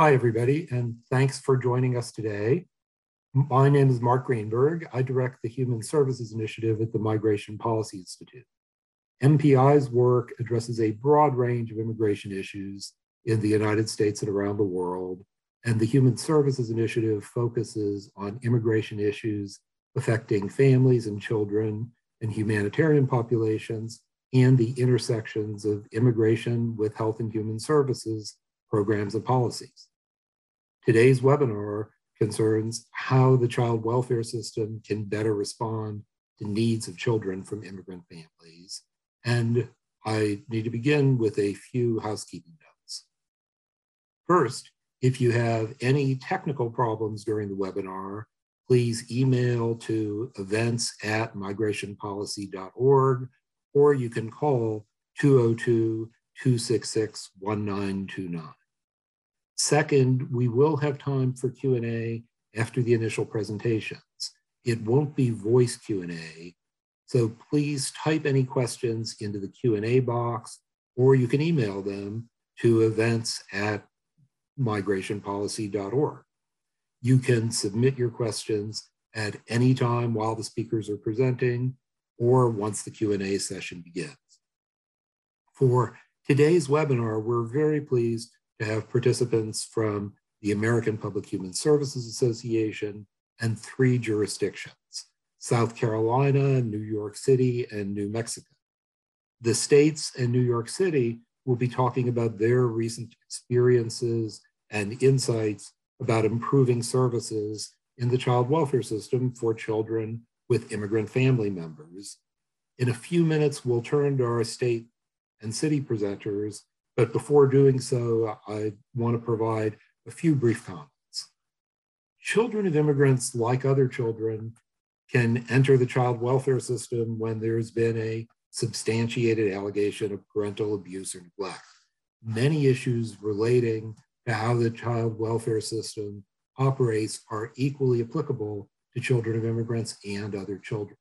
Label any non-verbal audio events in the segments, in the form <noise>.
Hi, everybody, and thanks for joining us today. My name is Mark Greenberg. I direct the Human Services Initiative at the Migration Policy Institute. MPI's work addresses a broad range of immigration issues in the United States and around the world, and the Human Services Initiative focuses on immigration issues affecting families and children and humanitarian populations and the intersections of immigration with health and human services programs and policies. Today's webinar concerns how the child welfare system can better respond to needs of children from immigrant families. And I need to begin with a few housekeeping notes. First, if you have any technical problems during the webinar, please email to events at migrationpolicy.org or you can call 202 266 1929. Second, we will have time for Q&A after the initial presentations. It won't be voice Q&A, so please type any questions into the Q&A box, or you can email them to events at migrationpolicy.org. You can submit your questions at any time while the speakers are presenting or once the Q&A session begins. For today's webinar, we're very pleased to have participants from the American Public Human Services Association and three jurisdictions, South Carolina, New York City, and New Mexico. The states and New York City will be talking about their recent experiences and insights about improving services in the child welfare system for children with immigrant family members. In a few minutes, we'll turn to our state and city presenters but before doing so, I want to provide a few brief comments. Children of immigrants, like other children, can enter the child welfare system when there's been a substantiated allegation of parental abuse or neglect. Many issues relating to how the child welfare system operates are equally applicable to children of immigrants and other children.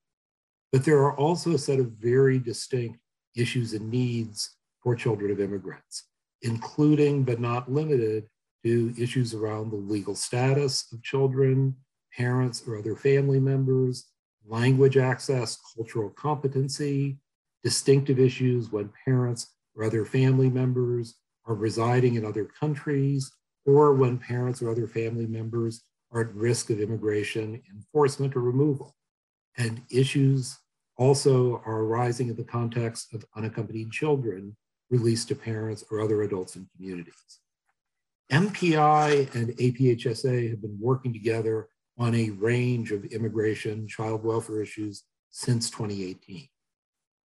But there are also a set of very distinct issues and needs for children of immigrants, including but not limited to issues around the legal status of children, parents, or other family members, language access, cultural competency, distinctive issues when parents or other family members are residing in other countries, or when parents or other family members are at risk of immigration enforcement or removal, and issues also are arising in the context of unaccompanied children released to parents or other adults in communities. MPI and APHSA have been working together on a range of immigration child welfare issues since 2018.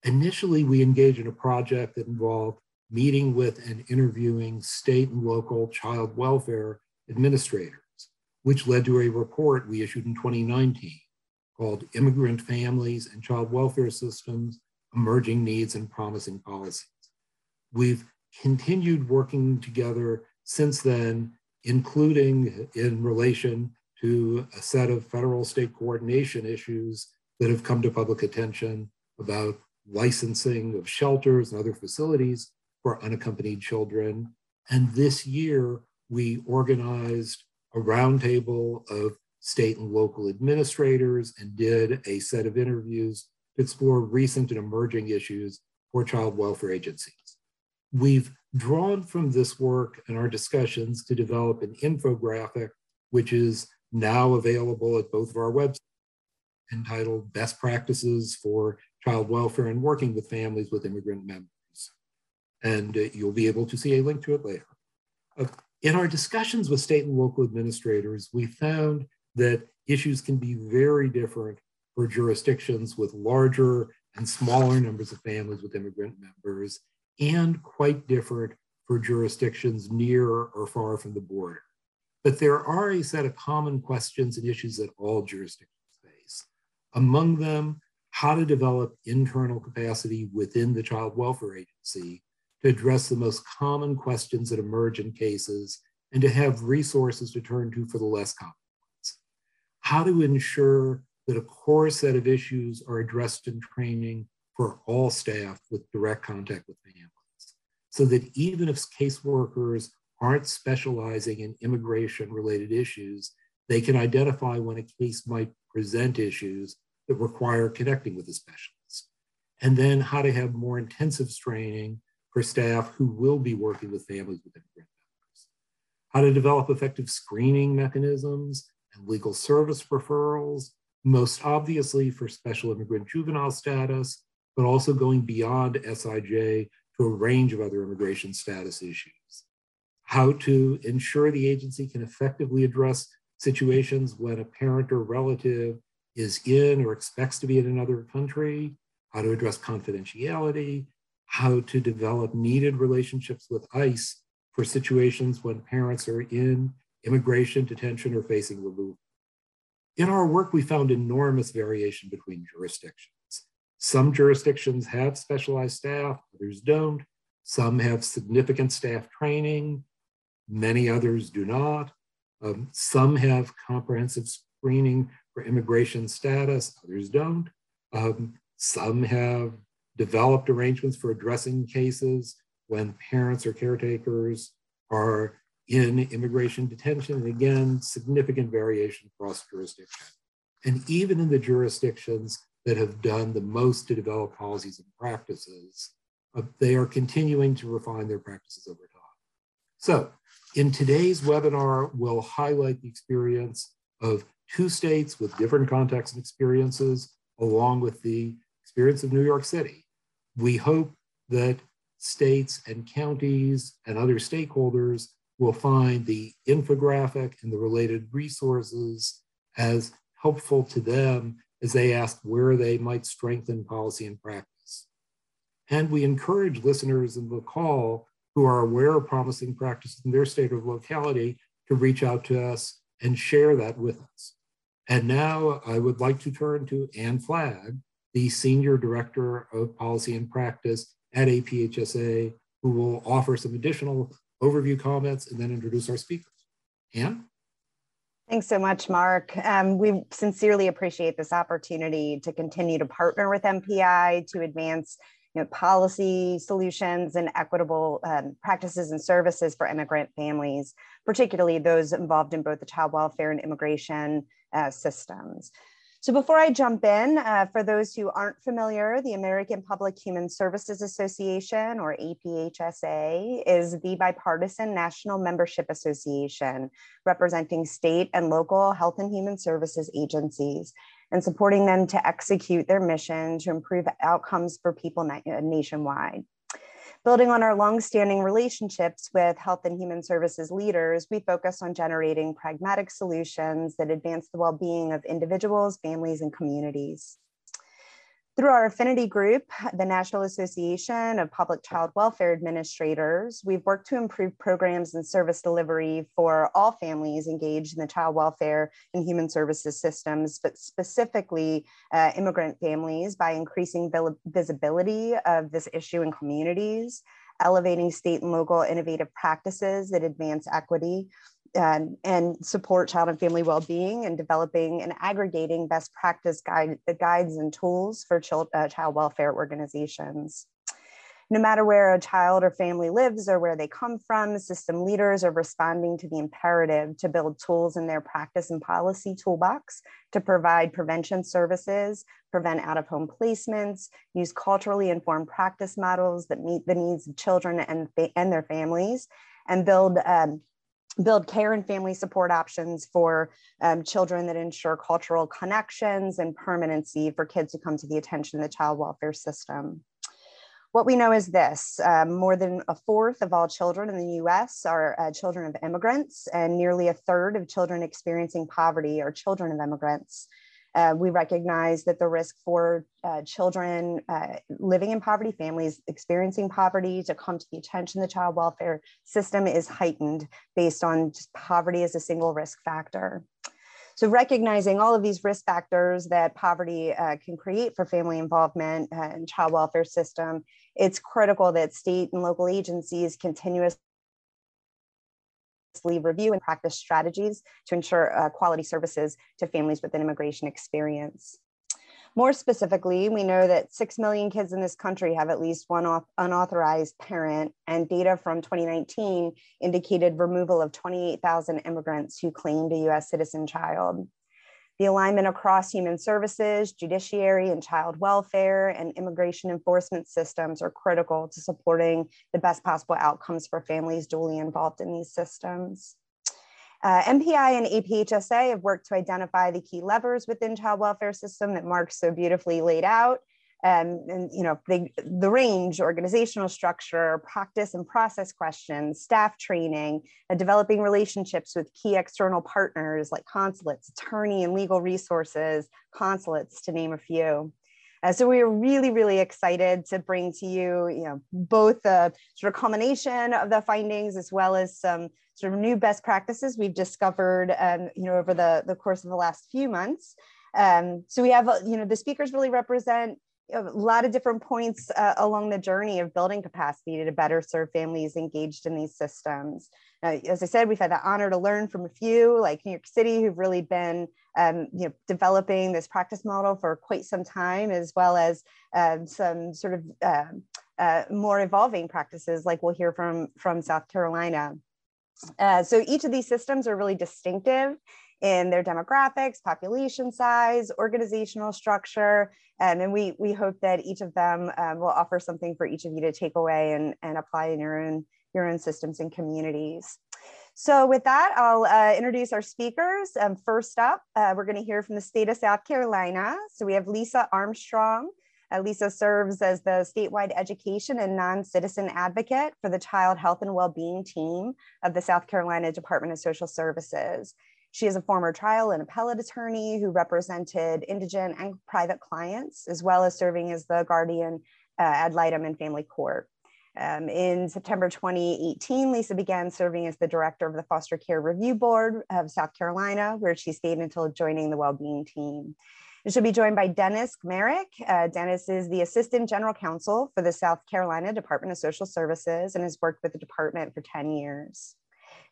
Initially, we engaged in a project that involved meeting with and interviewing state and local child welfare administrators, which led to a report we issued in 2019 called Immigrant Families and Child Welfare Systems Emerging Needs and Promising Policies. We've continued working together since then, including in relation to a set of federal state coordination issues that have come to public attention about licensing of shelters and other facilities for unaccompanied children. And this year, we organized a roundtable of state and local administrators and did a set of interviews to explore recent and emerging issues for child welfare agencies. We've drawn from this work and our discussions to develop an infographic, which is now available at both of our websites, entitled Best Practices for Child Welfare and Working with Families with Immigrant Members. And uh, you'll be able to see a link to it later. Uh, in our discussions with state and local administrators, we found that issues can be very different for jurisdictions with larger and smaller numbers of families with immigrant members and quite different for jurisdictions near or far from the border. But there are a set of common questions and issues that all jurisdictions face. Among them, how to develop internal capacity within the child welfare agency to address the most common questions that emerge in cases and to have resources to turn to for the less common ones. How to ensure that a core set of issues are addressed in training for all staff with direct contact with families. So that even if caseworkers aren't specializing in immigration related issues, they can identify when a case might present issues that require connecting with a specialist. And then how to have more intensive training for staff who will be working with families with immigrant members. How to develop effective screening mechanisms and legal service referrals, most obviously for special immigrant juvenile status, but also going beyond SIJ to a range of other immigration status issues. How to ensure the agency can effectively address situations when a parent or relative is in or expects to be in another country, how to address confidentiality, how to develop needed relationships with ICE for situations when parents are in immigration detention or facing removal. In our work, we found enormous variation between jurisdictions. Some jurisdictions have specialized staff, others don't. Some have significant staff training, many others do not. Um, some have comprehensive screening for immigration status, others don't. Um, some have developed arrangements for addressing cases when parents or caretakers are in immigration detention. And again, significant variation across jurisdictions. And even in the jurisdictions that have done the most to develop policies and practices, uh, they are continuing to refine their practices over time. So in today's webinar, we'll highlight the experience of two states with different contexts and experiences, along with the experience of New York City. We hope that states and counties and other stakeholders will find the infographic and the related resources as helpful to them as they ask where they might strengthen policy and practice. And we encourage listeners in the call who are aware of promising practices in their state or locality to reach out to us and share that with us. And now I would like to turn to Ann Flagg, the Senior Director of Policy and Practice at APHSA, who will offer some additional overview comments and then introduce our speakers. Ann? Thanks so much, Mark. Um, we sincerely appreciate this opportunity to continue to partner with MPI to advance you know, policy solutions and equitable um, practices and services for immigrant families, particularly those involved in both the child welfare and immigration uh, systems. So before I jump in, uh, for those who aren't familiar, the American Public Human Services Association, or APHSA, is the bipartisan national membership association representing state and local health and human services agencies and supporting them to execute their mission to improve outcomes for people nationwide. Building on our longstanding relationships with health and human services leaders, we focus on generating pragmatic solutions that advance the well-being of individuals, families, and communities. Through our affinity group, the National Association of Public Child Welfare Administrators, we've worked to improve programs and service delivery for all families engaged in the child welfare and human services systems, but specifically uh, immigrant families by increasing visibility of this issue in communities, elevating state and local innovative practices that advance equity, and, support child and family well-being and developing and aggregating best practice guide, guides and tools for child, uh, child welfare organizations. No matter where a child or family lives or where they come from, system leaders are responding to the imperative to build tools in their practice and policy toolbox to provide prevention services, prevent out-of-home placements, use culturally informed practice models that meet the needs of children and, and their families, and build um, build care and family support options for um, children that ensure cultural connections and permanency for kids who come to the attention of the child welfare system. What we know is this, um, more than a fourth of all children in the US are uh, children of immigrants and nearly a third of children experiencing poverty are children of immigrants. Uh, we recognize that the risk for uh, children uh, living in poverty families experiencing poverty to come to the attention of the child welfare system is heightened based on just poverty as a single risk factor. So recognizing all of these risk factors that poverty uh, can create for family involvement and child welfare system, it's critical that state and local agencies continuously review and practice strategies to ensure uh, quality services to families with an immigration experience. More specifically, we know that 6 million kids in this country have at least one unauthorized parent, and data from 2019 indicated removal of 28,000 immigrants who claimed a US citizen child. The alignment across human services, judiciary, and child welfare and immigration enforcement systems are critical to supporting the best possible outcomes for families dually involved in these systems. Uh, MPI and APHSA have worked to identify the key levers within child welfare system that Mark so beautifully laid out. Um, and you know the, range, organizational structure, practice and process questions, staff training, developing relationships with key external partners like consulates, attorney and legal resources, consulates, to name a few. Uh, so we are really, really excited to bring to you, you know, both the sort of culmination of the findings as well as some sort of new best practices we've discovered, um, you know, over the, the course of the last few months. Um, so we have, you know, the speakers really represent a lot of different points uh, along the journey of building capacity to better serve families engaged in these systems. As I said, we've had the honor to learn from a few, like New York City, who've really been um, you know, developing this practice model for quite some time, as well as um, some sort of uh, uh, more evolving practices, like we'll hear from, from South Carolina. Uh, so each of these systems are really distinctive in their demographics, population size, organizational structure, um, and we, we hope that each of them um, will offer something for each of you to take away and, and apply in your own, your own systems and communities. So with that, I'll uh, introduce our speakers. Um, first up, uh, we're gonna hear from the state of South Carolina. So we have Lisa Armstrong. Uh, Lisa serves as the statewide education and non-citizen advocate for the child health and well-being team of the South Carolina Department of Social Services. She is a former trial and appellate attorney who represented indigent and private clients, as well as serving as the guardian uh, ad litem in family court. Um, in September 2018, Lisa began serving as the director of the Foster Care Review Board of South Carolina, where she stayed until joining the Wellbeing team. And she'll be joined by Dennis Gmerick. Uh, Dennis is the Assistant General Counsel for the South Carolina Department of Social Services and has worked with the department for 10 years.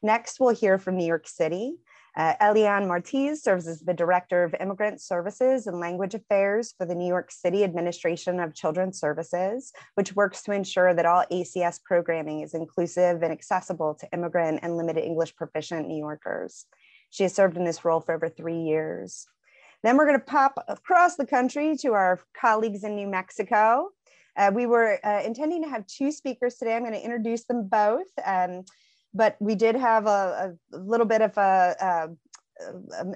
Next, we'll hear from New York City. Uh, Eliane Martiz serves as the Director of Immigrant Services and Language Affairs for the New York City Administration of Children's Services, which works to ensure that all ACS programming is inclusive and accessible to immigrant and limited English proficient New Yorkers. She has served in this role for over three years. Then we're going to pop across the country to our colleagues in New Mexico. Uh, we were uh, intending to have two speakers today. I'm going to introduce them both. Um, but we did have a, a little bit of a, a,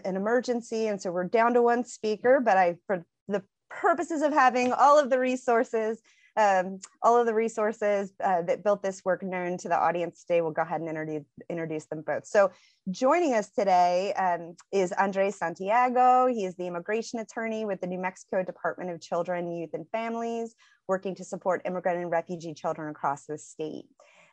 an emergency, and so we're down to one speaker. But I, for the purposes of having all of the resources, um, all of the resources uh, that built this work known to the audience today, we'll go ahead and introduce, introduce them both. So joining us today um, is Andres Santiago. He is the immigration attorney with the New Mexico Department of Children, Youth and Families, working to support immigrant and refugee children across the state.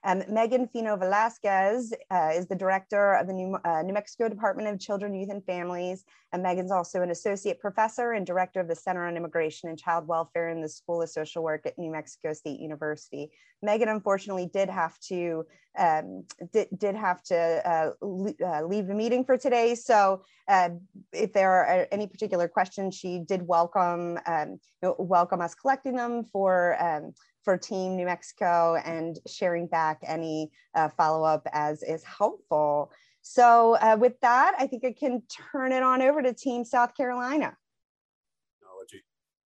Um, Megan Finno Velasquez uh, is the director of the New, uh, New, Mexico Department of Children, Youth, and Families. And Megan's also an associate professor and director of the Center on Immigration and Child Welfare in the School of Social Work at New Mexico State University. Megan unfortunately did have to um, did, did have to uh, uh leave the meeting for today. So uh, if there are any particular questions, she did welcome um, you know, welcome us collecting them for um, for Team New Mexico and sharing back any uh, follow-up as is helpful. So uh, with that, I think I can turn it on over to Team South Carolina.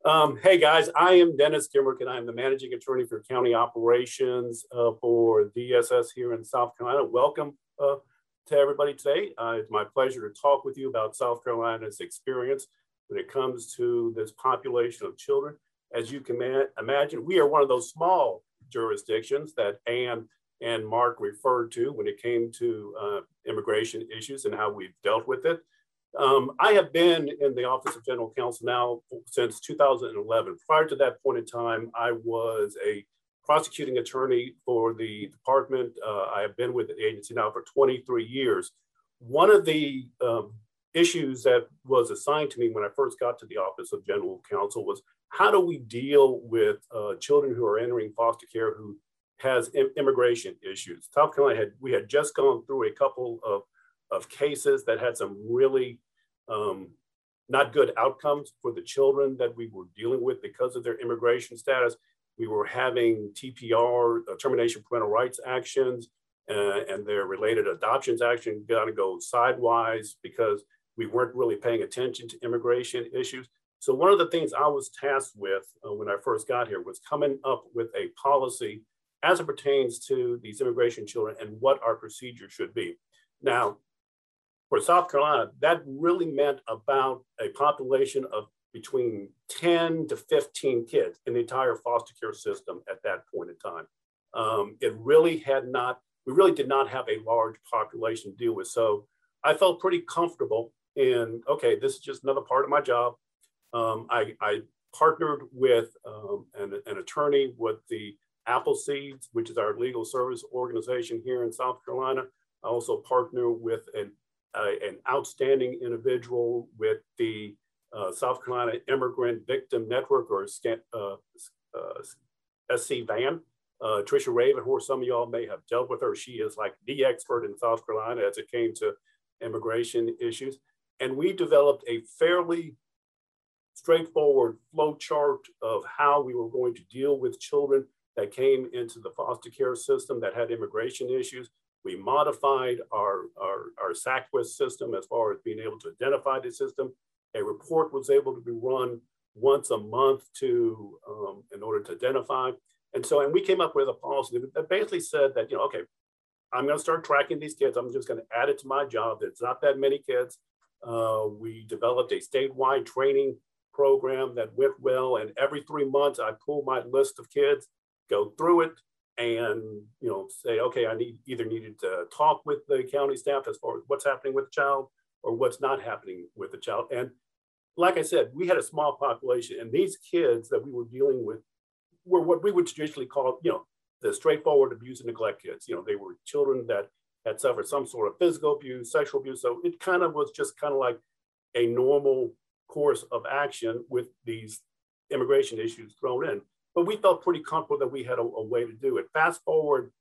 Um, hey guys, I am Dennis Gmerick and I'm the managing attorney for county operations uh, for DSS here in South Carolina. Welcome uh, to everybody today. Uh, it's my pleasure to talk with you about South Carolina's experience when it comes to this population of children as you can imagine, we are one of those small jurisdictions that Anne and Mark referred to when it came to uh, immigration issues and how we've dealt with it. Um, I have been in the Office of General Counsel now since 2011. Prior to that point in time, I was a prosecuting attorney for the department. Uh, I have been with the agency now for 23 years. One of the um, issues that was assigned to me when I first got to the Office of General Counsel was how do we deal with uh, children who are entering foster care who has Im immigration issues? South Carolina had we had just gone through a couple of of cases that had some really um, not good outcomes for the children that we were dealing with because of their immigration status. We were having TPR, uh, termination parental rights actions, uh, and their related adoptions action got to go sidewise because we weren't really paying attention to immigration issues. So one of the things I was tasked with uh, when I first got here was coming up with a policy as it pertains to these immigration children and what our procedure should be. Now, for South Carolina, that really meant about a population of between 10 to 15 kids in the entire foster care system at that point in time. Um, it really had not, we really did not have a large population to deal with. So I felt pretty comfortable in, okay, this is just another part of my job. Um, I, I, partnered with um, an, an, attorney with the Appleseeds, which is our legal service organization here in South Carolina. I also partner with an, uh, an outstanding individual with the uh, South Carolina Immigrant Victim Network or uh, uh SC VAN. Uh, Raven, who some of y'all may have dealt with her. She is like the expert in South Carolina as it came to immigration issues. And we developed a fairly straightforward flow chart of how we were going to deal with children that came into the foster care system that had immigration issues. We modified our, our, our SACWIS system as far as being able to identify the system. A report was able to be run once a month to um, in order to identify. And so, and we came up with a policy that basically said that, you know, okay, I'm going to start tracking these kids. I'm just going to add it to my job. There's not that many kids. Uh, we developed a statewide training program that went well. And every three months, I pull my list of kids, go through it, and you know say, okay, I need either needed to talk with the county staff as far as what's happening with the child or what's not happening with the child. And like I said, we had a small population, and these kids that we were dealing with were what we would traditionally call, you know, the straightforward abuse and neglect kids. You know, they were children that had suffered some sort of physical abuse, sexual abuse. So it kind of was just kind of like a normal course of action with these immigration issues thrown in. But we felt pretty comfortable that we had a, a way to do it. Fast forward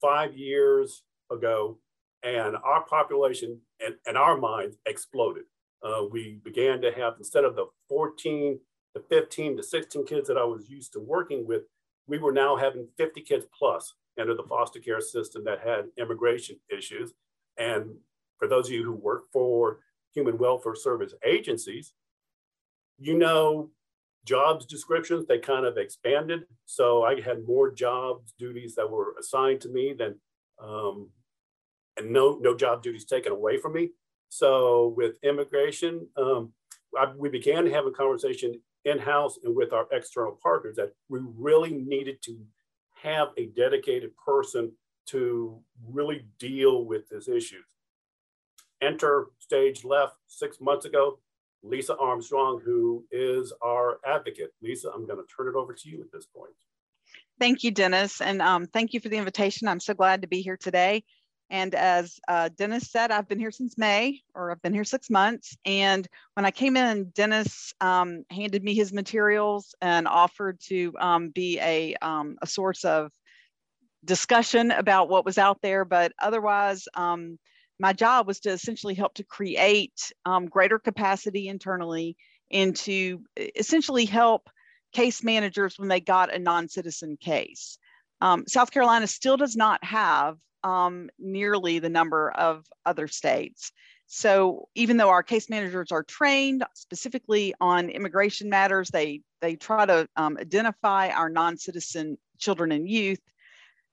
five years ago, and our population and, our minds exploded. Uh, we began to have, instead of the 14 to 15 to 16 kids that I was used to working with, we were now having 50 kids plus enter the foster care system that had immigration issues. And for those of you who work for human welfare service agencies, you know, jobs descriptions, they kind of expanded. So I had more jobs duties that were assigned to me than, um, and no, no job duties taken away from me. So with immigration, um, I, we began having conversation in-house and with our external partners that we really needed to have a dedicated person to really deal with this issue. Enter stage left six months ago, Lisa Armstrong, who is our advocate. Lisa, I'm going to turn it over to you at this point. Thank you, Dennis, and um, thank you for the invitation. I'm so glad to be here today. And as uh, Dennis said, I've been here since May, or I've been here six months. And when I came in, Dennis um, handed me his materials and offered to um, be a, um, a source of discussion about what was out there. But otherwise, um, my job was to essentially help to create um, greater capacity internally and to essentially help case managers when they got a non-citizen case. Um, South Carolina still does not have um, nearly the number of other states. So even though our case managers are trained specifically on immigration matters, they, they try to um, identify our non-citizen children and youth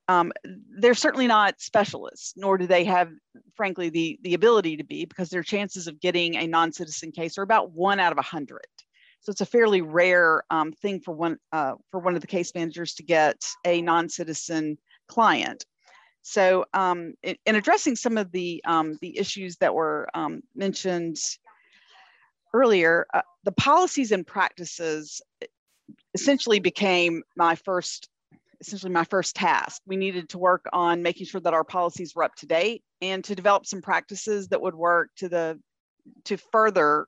um, they're certainly not specialists, nor do they have, frankly, the, the ability to be because their chances of getting a non-citizen case are about one out of a hundred. So it's a fairly rare um, thing for one, uh, for one of the case managers to get a non-citizen client. So um, in, in, addressing some of the, um, the issues that were um, mentioned earlier, uh, the policies and practices essentially became my first essentially my first task. We needed to work on making sure that our policies were up to date and to develop some practices that would work to the to further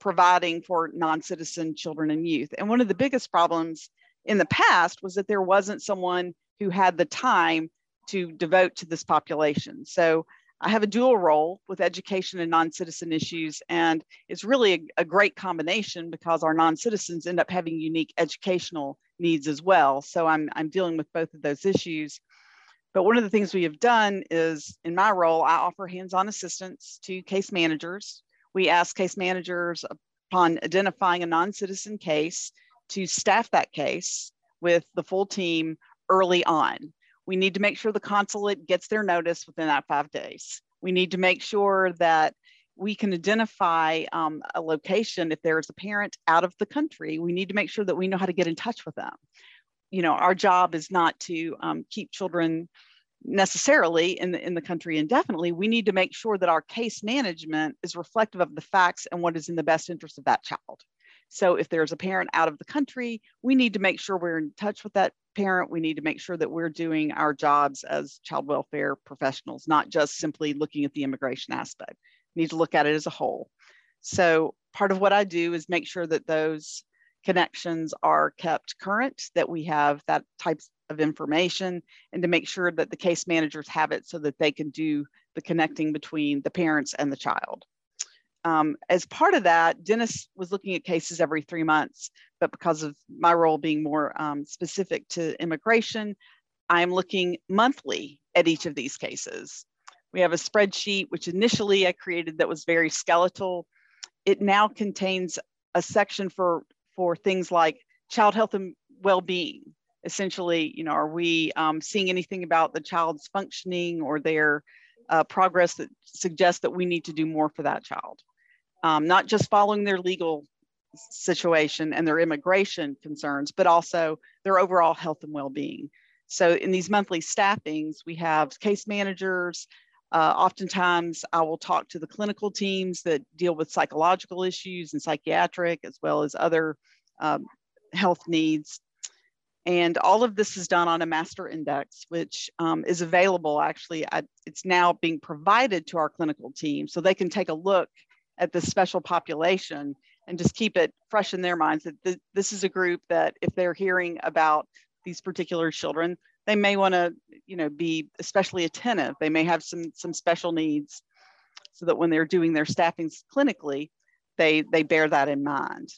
providing for non-citizen children and youth. And one of the biggest problems in the past was that there wasn't someone who had the time to devote to this population. So I have a dual role with education and non-citizen issues, and it's really a, a great combination because our non-citizens end up having unique educational needs as well. So I'm, I'm dealing with both of those issues. But one of the things we have done is in my role, I offer hands-on assistance to case managers. We ask case managers upon identifying a non-citizen case to staff that case with the full team early on. We need to make sure the consulate gets their notice within that five days. We need to make sure that we can identify um, a location if there is a parent out of the country. We need to make sure that we know how to get in touch with them. You know, our job is not to um, keep children necessarily in the, in the country indefinitely. We need to make sure that our case management is reflective of the facts and what is in the best interest of that child. So if there's a parent out of the country, we need to make sure we're in touch with that parent, we need to make sure that we're doing our jobs as child welfare professionals, not just simply looking at the immigration aspect. We need to look at it as a whole. So part of what I do is make sure that those connections are kept current, that we have that types of information, and to make sure that the case managers have it so that they can do the connecting between the parents and the child. Um, as part of that, Dennis was looking at cases every three months, but because of my role being more um, specific to immigration, I'm looking monthly at each of these cases. We have a spreadsheet, which initially I created that was very skeletal. It now contains a section for, for things like child health and well-being. Essentially, you know, are we um, seeing anything about the child's functioning or their uh, progress that suggests that we need to do more for that child? um, not just following their legal situation and their immigration concerns, but also their overall health and well-being. So in these monthly staffings, we have case managers. Uh, oftentimes, I will talk to the clinical teams that deal with psychological issues and psychiatric, as well as other um, health needs. And all of this is done on a master index, which um, is available actually. It's now being provided to our clinical team so they can take a look at this special population and just keep it fresh in their minds that th this is a group that if they're hearing about these particular children, they may want to, you know, be especially attentive. They may have some some special needs, so that when they're doing their staffings clinically, they they bear that in mind.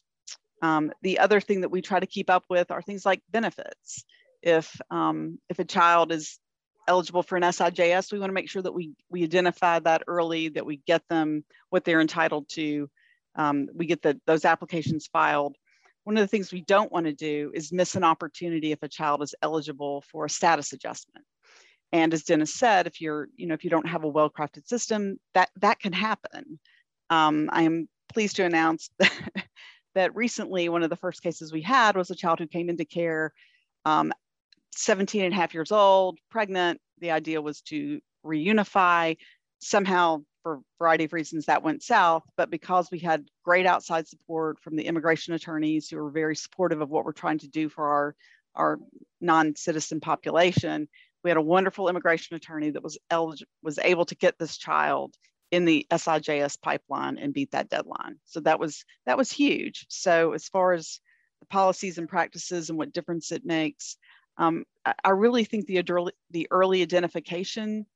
Um, the other thing that we try to keep up with are things like benefits. If um, if a child is eligible for an SIJS, we want to make sure that we, we identify that early, that we get them what they're entitled to. Um, we get the, those applications filed. One of the things we don't want to do is miss an opportunity if a child is eligible for a status adjustment. And as Dennis said, if you're, you know, if you don't have a well-crafted system, that that can happen. Um, I am pleased to announce that, <laughs> that recently one of the first cases we had was a child who came into care um, 17 and a half years old, pregnant. The idea was to reunify. Somehow, for a variety of reasons, that went south. But because we had great outside support from the immigration attorneys who were very supportive of what we're trying to do for our, our non-citizen population, we had a wonderful immigration attorney that was eligible, was able to get this child in the SIJS pipeline and beat that deadline. So that was that was huge. So as far as the policies and practices and what difference it makes, um, I really think the early, the early identification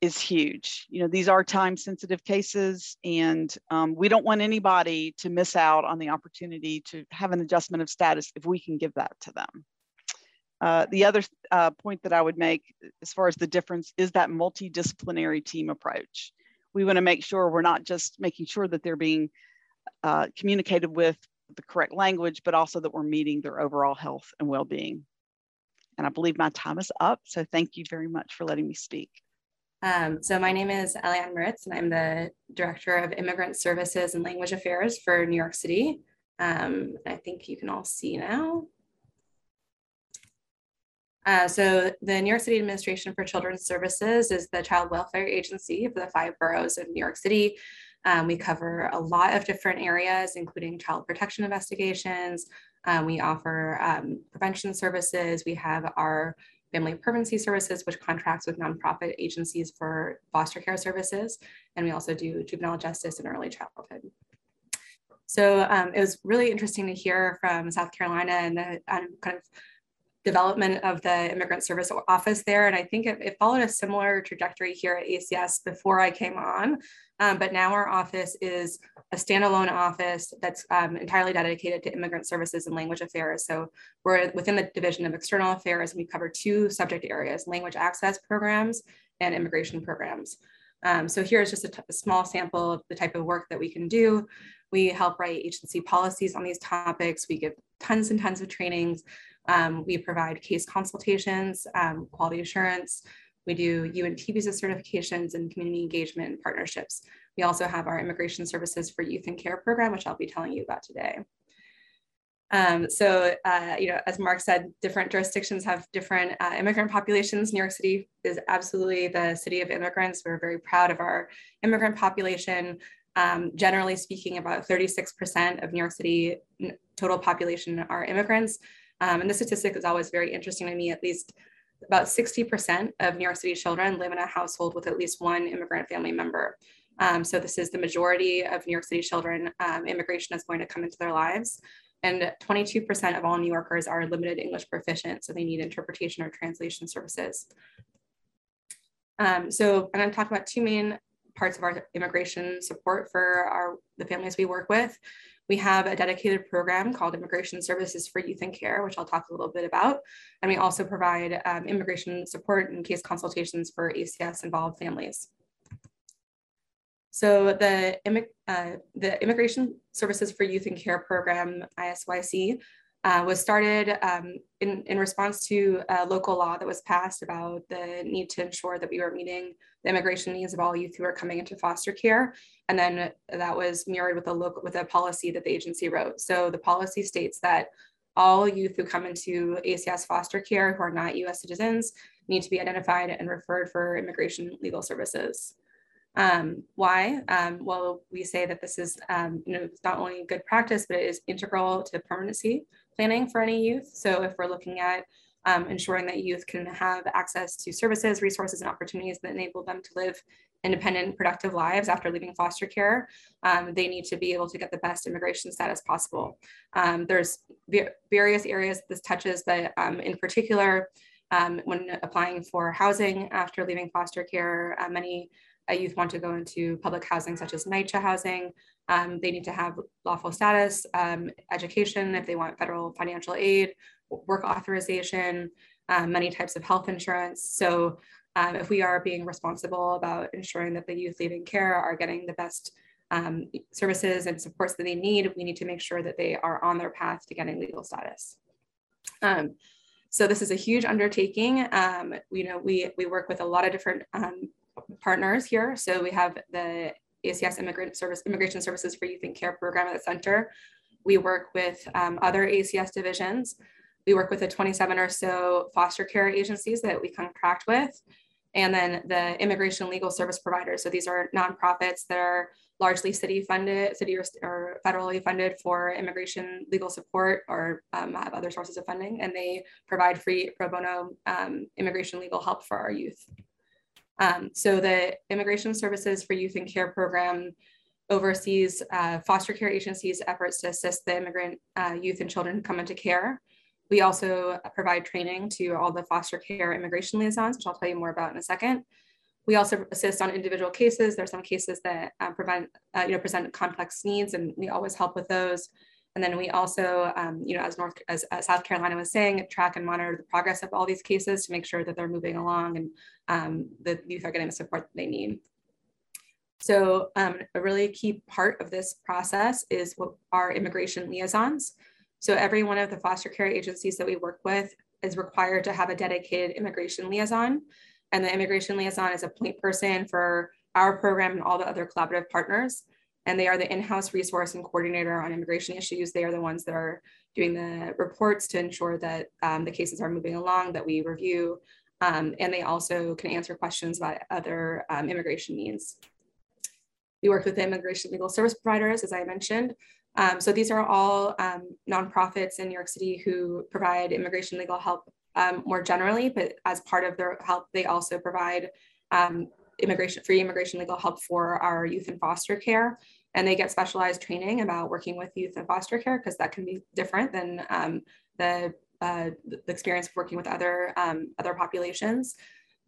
is huge. You know, these are time sensitive cases and um, we don't want anybody to miss out on the opportunity to have an adjustment of status if we can give that to them. Uh, the other uh, point that I would make as far as the difference is that multidisciplinary team approach. We wanna make sure we're not just making sure that they're being uh, communicated with the correct language, but also that we're meeting their overall health and well-being. And I believe my time is up. So thank you very much for letting me speak. Um, so my name is Eliane Moritz, and I'm the Director of Immigrant Services and Language Affairs for New York City. Um, I think you can all see now. Uh, so the New York City Administration for Children's Services is the child welfare agency for the five boroughs of New York City. Um, we cover a lot of different areas, including child protection investigations, um, we offer um, prevention services. We have our family permanency services, which contracts with nonprofit agencies for foster care services. And we also do juvenile justice and early childhood. So um, it was really interesting to hear from South Carolina and the kind of development of the immigrant service office there. And I think it, it followed a similar trajectory here at ACS before I came on. Um, but now our office is a standalone office that's um, entirely dedicated to immigrant services and language affairs. So we're within the Division of External Affairs, and we cover two subject areas, language access programs and immigration programs. Um, so here's just a, small sample of the type of work that we can do. We help write agency policies on these topics. We give tons and tons of trainings. Um, we provide case consultations, um, quality assurance. We do U and T visa certifications and community engagement partnerships. We also have our Immigration Services for Youth and Care program, which I'll be telling you about today. Um, so, uh, you know, as Mark said, different jurisdictions have different uh, immigrant populations. New York City is absolutely the city of immigrants. We're very proud of our immigrant population. Um, generally speaking, about 36% of New York City total population are immigrants. Um, and the statistic is always very interesting to me, at least about 60% of New York City children live in a household with at least one immigrant family member. Um, so this is the majority of New York City children, um, immigration is going to come into their lives. And 22% of all New Yorkers are limited English proficient, so they need interpretation or translation services. Um, so I'm gonna talk about two main parts of our immigration support for our, the families we work with. We have a dedicated program called Immigration Services for Youth and Care, which I'll talk a little bit about. And we also provide um, immigration support and case consultations for ACS involved families. So the, uh, the Immigration Services for Youth and Care program, ISYC, uh, was started um, in, in response to a local law that was passed about the need to ensure that we were meeting the immigration needs of all youth who are coming into foster care. And then that was mirrored with a local with a policy that the agency wrote. So the policy states that all youth who come into ACS foster care who are not US citizens need to be identified and referred for immigration legal services. Um, why? Um, well, we say that this is um, you know, not only good practice, but it is integral to permanency planning for any youth. So if we're looking at um, ensuring that youth can have access to services, resources, and opportunities that enable them to live independent, productive lives after leaving foster care, um, they need to be able to get the best immigration status possible. Um, there's various areas this touches, but um, in particular, um, when applying for housing after leaving foster care, uh, many uh, youth want to go into public housing such as NYCHA housing, um, they need to have lawful status, um, education if they want federal financial aid, work authorization, um, many types of health insurance. So um, if we are being responsible about ensuring that the youth leaving care are getting the best um, services and supports that they need, we need to make sure that they are on their path to getting legal status. Um, so this is a huge undertaking. you know, we, we work with a lot of different partners here. So we have the ACS Immigrant Service Immigration Services for Youth and Care program at the center. We work with um, other ACS divisions. We work with the 27 or so foster care agencies that we contract with, and then the immigration legal service providers. So these are nonprofits that are largely city funded, city or, federally funded for immigration legal support or um, have other sources of funding, and they provide free pro bono um, immigration legal help for our youth. Um, so the Immigration Services for Youth and Care program oversees uh, foster care agencies' efforts to assist the immigrant uh, youth and children who come into care. We also provide training to all the foster care immigration liaisons, which I'll tell you more about in a second. We also assist on individual cases. There are some cases that uh, prevent, uh, you know, present complex needs, and we always help with those. And then we also, um, you know, as North, as, as, South Carolina was saying, track and monitor the progress of all these cases to make sure that they're moving along and um, the youth are getting the support that they need. So um, a really key part of this process is what our immigration liaisons. So every one of the foster care agencies that we work with is required to have a dedicated immigration liaison. And the immigration liaison is a point person for our program and all the other collaborative partners and they are the in-house resource and coordinator on immigration issues. They are the ones that are doing the reports to ensure that um, the cases are moving along, that we review, um, and they also can answer questions about other um, immigration needs. We work with immigration legal service providers, as I mentioned. Um, so these are all um, nonprofits in New York City who provide immigration legal help um, more generally, but as part of their help, they also provide immigration free immigration legal help for our youth in foster care and they get specialized training about working with youth in foster care because that can be different than um, the uh, the experience of working with other um, other populations.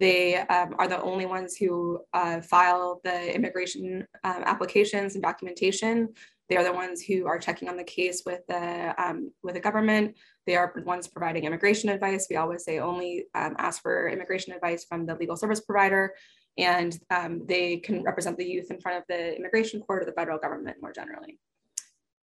They um, are the only ones who uh, file the immigration um, applications and documentation. They are the ones who are checking on the case with the um, with the government. They are the ones providing immigration advice. We always say only um, ask for immigration advice from the legal service provider, and um, they can represent the youth in front of the immigration court or the federal government more generally.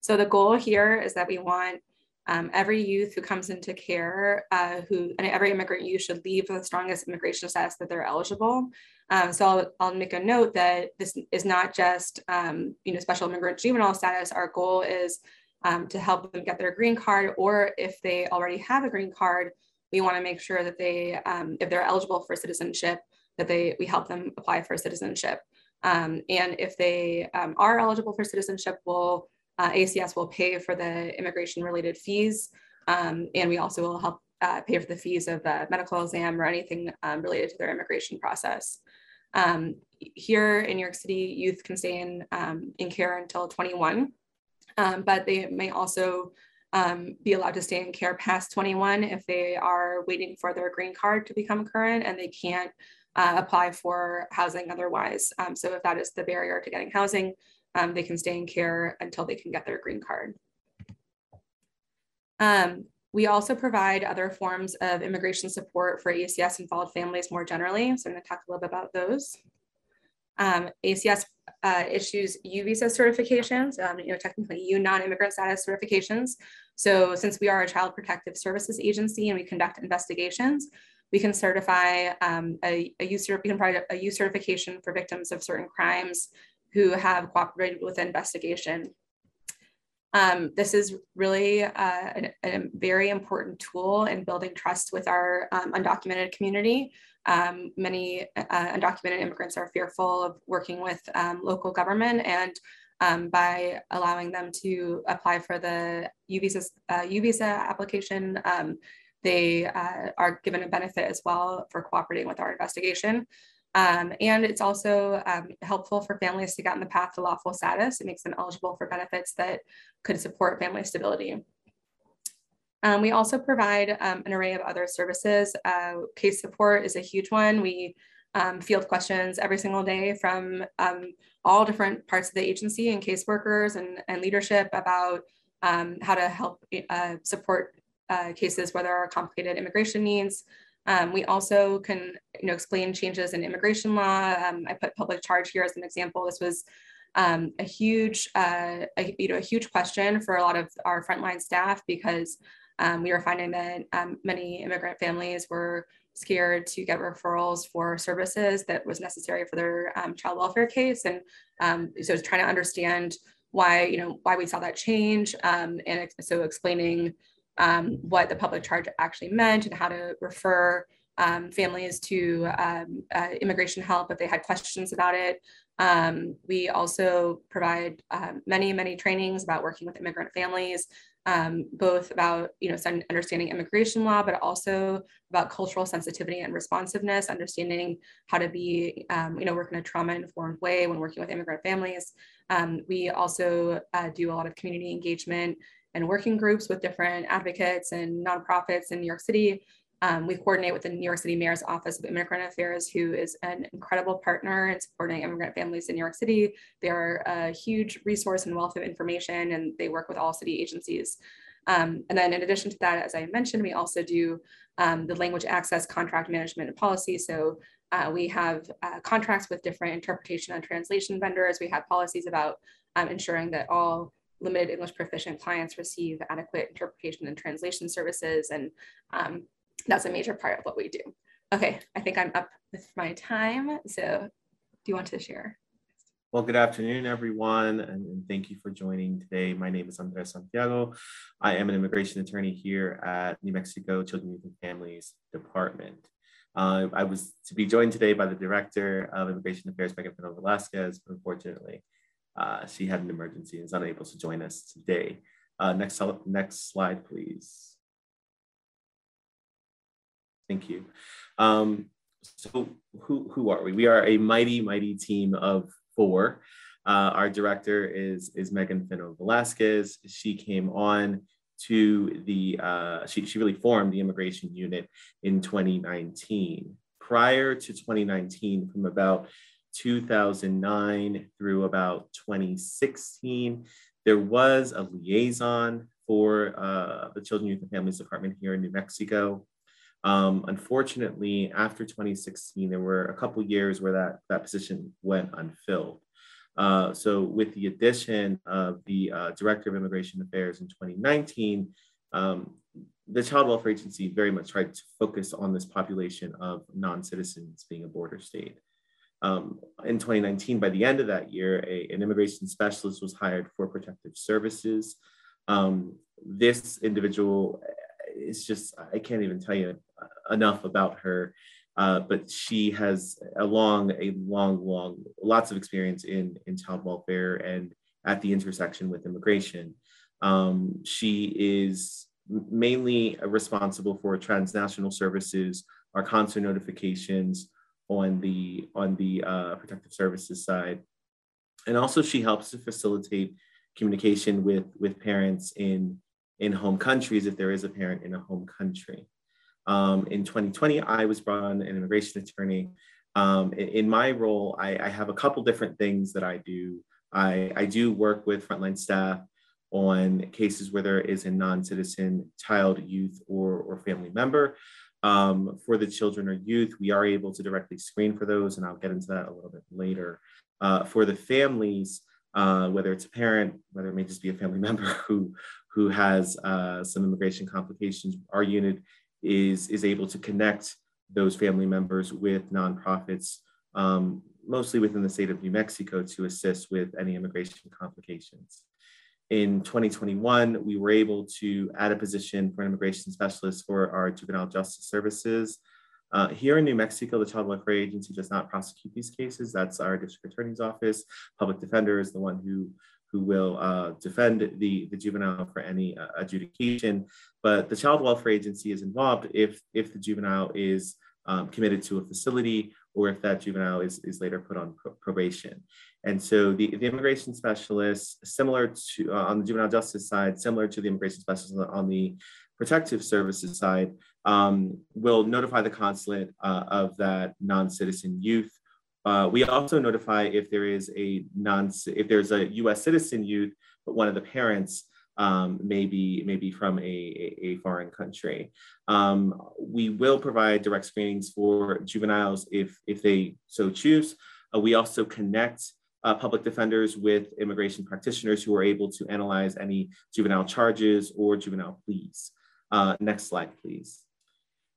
So the goal here is that we want um, every youth who comes into care, uh, who and every immigrant youth should leave with the strongest immigration status that they're eligible. Um, so I'll, I'll, make a note that this is not just um, you know special immigrant juvenile status. Our goal is um, to help them get their green card, or if they already have a green card, we want to make sure that they, um, if they're eligible for citizenship, that they we help them apply for citizenship. Um, and if they are eligible for citizenship, we'll uh, ACS will pay for the immigration related fees. Um, and we also will help uh, pay for the fees of the medical exam or anything um, related to their immigration process. Um, here in New York City, youth can stay in, um, in care until 21, um, but they may also um, be allowed to stay in care past 21 if they are waiting for their green card to become current and they can't uh, apply for housing otherwise. so if that is the barrier to getting housing, um, they can stay in care until they can get their green card. Um, we also provide other forms of immigration support for ACS involved families more generally. So I'm gonna talk a little bit about those. Um, ACS uh, issues U visa certifications, um, you know, technically U non-immigrant status certifications. So since we are a child protective services agency and we conduct investigations, we can certify um, a, a U, we can provide a U certification for victims of certain crimes who have cooperated with investigation. Um, this is really uh, a, a, very important tool in building trust with our um, undocumented community. Um, many uh, undocumented immigrants are fearful of working with um, local government and um, by allowing them to apply for the U visa, uh, U visa application, um, they uh, are given a benefit as well for cooperating with our investigation. Um, and it's also um, helpful for families to get on the path to lawful status. It makes them eligible for benefits that could support family stability. Um, we also provide um, an array of other services. Uh, case support is a huge one. We um, field questions every single day from um, all different parts of the agency and caseworkers and, and leadership about how to help uh, support uh, cases where there are complicated immigration needs, um, we also can you know, explain changes in immigration law. Um, I put public charge here as an example. This was um, a huge, uh, a, you know, a huge question for a lot of our frontline staff because um, we were finding that um, many immigrant families were scared to get referrals for services that was necessary for their um, child welfare case. And so trying to understand why, you know, why we saw that change. and so explaining um, what the public charge actually meant and how to refer um, families to um, uh, immigration help if they had questions about it. Um, we also provide um, many, many trainings about working with immigrant families, um, both about you know understanding immigration law, but also about cultural sensitivity and responsiveness, understanding how to be you know work in a trauma-informed way when working with immigrant families. we also uh, do a lot of community engagement and working groups with different advocates and nonprofits in New York City. Um, we coordinate with the New York City Mayor's Office of Immigrant Affairs, who is an incredible partner in supporting immigrant families in New York City. They are a huge resource and wealth of information, and they work with all city agencies. Um, and then in addition to that, as I mentioned, we also do um, the language access contract management and policy. So uh, we have uh, contracts with different interpretation and translation vendors. We have policies about um, ensuring that all limited English proficient clients receive adequate interpretation and translation services. And um, that's a major part of what we do. Okay, I think I'm up with my time. So do you want to share? Well, good afternoon, everyone, and thank you for joining today. My name is Andres Santiago. I am an immigration attorney here at New Mexico Children, Youth, and Families Department. Uh, I was to be joined today by the Director of Immigration Affairs, Megan Finno Velasquez, but unfortunately, uh, she had an emergency and is unable to join us today. Uh, next, next slide, please. Thank you. Um, so who, who are we? We are a mighty, mighty team of four. Uh, our director is, is Megan Finno Velasquez. She came on to the, uh, she, she really formed the immigration unit in 2019. Prior to 2019, from about 2009 through about 2016, there was a liaison for uh, the Children, Youth, and Families Department here in New Mexico. Um, unfortunately, after 2016, there were a couple years where that, that position went unfilled. Uh, so with the addition of the uh, Director of Immigration Affairs in 2019, um, the Child Welfare Agency very much tried to focus on this population of non-citizens being a border state. Um, in 2019, by the end of that year, a, an immigration specialist was hired for protective services. Um, this individual is just, I can't even tell you enough about her, uh, but she has a long, a long, long, lots of experience in, in child welfare and at the intersection with immigration. Um, she is mainly responsible for transnational services, our consular notifications on the on the uh, protective services side, and also she helps to facilitate communication with with parents in in home countries if there is a parent in a home country. Um, in 2020, I was brought on an immigration attorney. Um, in, my role, I, I, have a couple different things that I do. I, I do work with frontline staff on cases where there is a non-citizen child, youth, or, or family member. Um, for the children or youth, we are able to directly screen for those, and I'll get into that a little bit later. Uh, for the families, uh, whether it's a parent, whether it may just be a family <laughs> member who, who has uh, some immigration complications, our unit is, is able to connect those family members with nonprofits, um, mostly within the state of New Mexico, to assist with any immigration complications. In 2021, we were able to add a position for an immigration specialist for our juvenile justice services. Uh, here in New Mexico, the Child Welfare Agency does not prosecute these cases. That's our district attorney's office. Public defender is the one who who will uh, defend the, the juvenile for any uh, adjudication. But the Child Welfare Agency is involved if, if the juvenile is um, committed to a facility or if that juvenile is, is later put on pro probation. And so the, the immigration specialist, similar to uh, on the juvenile justice side, similar to the immigration specialist on the protective services side, um, will notify the consulate uh, of that non-citizen youth uh, we also notify if there is a non if there's a U.S. citizen youth, but one of the parents um, may be maybe from a, a, a foreign country. Um, we will provide direct screenings for juveniles if if they so choose. Uh, we also connect uh, public defenders with immigration practitioners who are able to analyze any juvenile charges or juvenile pleas. Uh, next slide, please.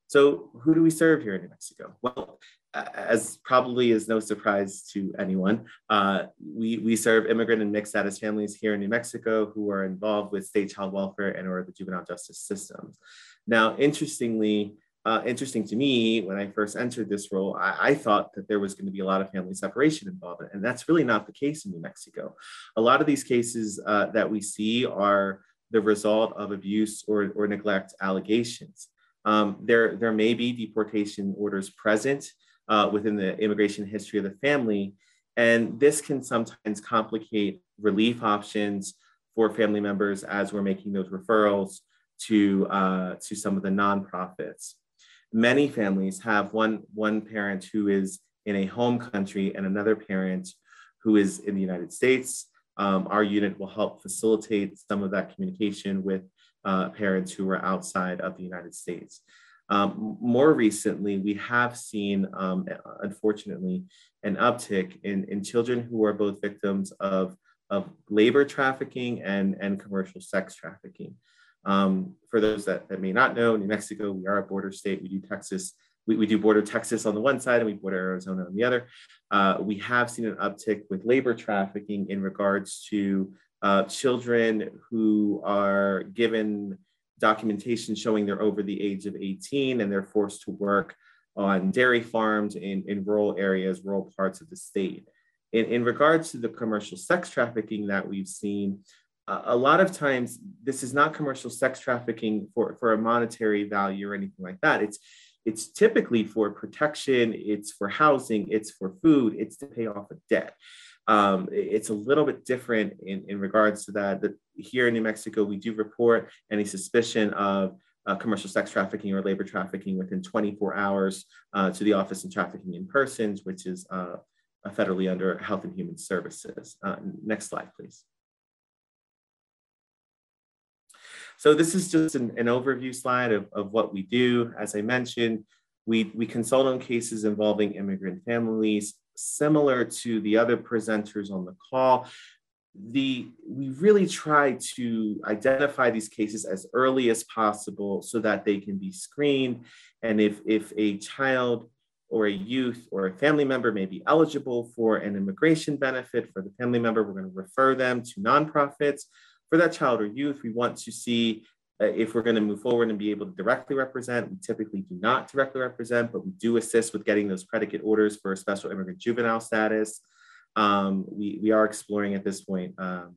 So who do we serve here in New Mexico? Well, as probably is no surprise to anyone, uh, we, we serve immigrant and mixed status families here in New Mexico who are involved with state child welfare and or the juvenile justice systems. Now, interestingly, uh, interesting to me when I first entered this role, I, I, thought that there was going to be a lot of family separation involved, and that's really not the case in New Mexico. A lot of these cases uh, that we see are the result of abuse or, or neglect allegations. Um, there, there may be deportation orders present, uh, within the immigration history of the family. And this can sometimes complicate relief options for family members as we're making those referrals to, uh, to some of the nonprofits. Many families have one, one parent who is in a home country and another parent who is in the United States. Um, our unit will help facilitate some of that communication with uh, parents who were outside of the United States. Um, more recently, we have seen, um, unfortunately, an uptick in, in children who are both victims of, of labor trafficking and, and commercial sex trafficking. Um, for those that, that may not know, New Mexico, we are a border state. We do Texas, we, we do border Texas on the one side and we border Arizona on the other. Uh, we have seen an uptick with labor trafficking in regards to uh, children who are given documentation showing they're over the age of 18 and they're forced to work on dairy farms in, in rural areas, rural parts of the state. In, in regards to the commercial sex trafficking that we've seen, a lot of times this is not commercial sex trafficking for, for a monetary value or anything like that. It's, it's typically for protection, it's for housing, it's for food, it's to pay off a debt. Um, it's a little bit different in, in regards to that. That here in New Mexico, we do report any suspicion of uh, commercial sex trafficking or labor trafficking within 24 hours uh, to the Office of Trafficking in Persons, which is uh, federally under Health and Human Services. Uh, next slide, please. So this is just an, an overview slide of, of what we do. As I mentioned, we, we consult on cases involving immigrant families, similar to the other presenters on the call the we really try to identify these cases as early as possible so that they can be screened. And if if a child or a youth or a family member may be eligible for an immigration benefit for the family member we're going to refer them to nonprofits. For that child or youth we want to see if we're going to move forward and be able to directly represent we typically do not directly represent but we do assist with getting those predicate orders for special immigrant juvenile status um, we, we are exploring at this point um,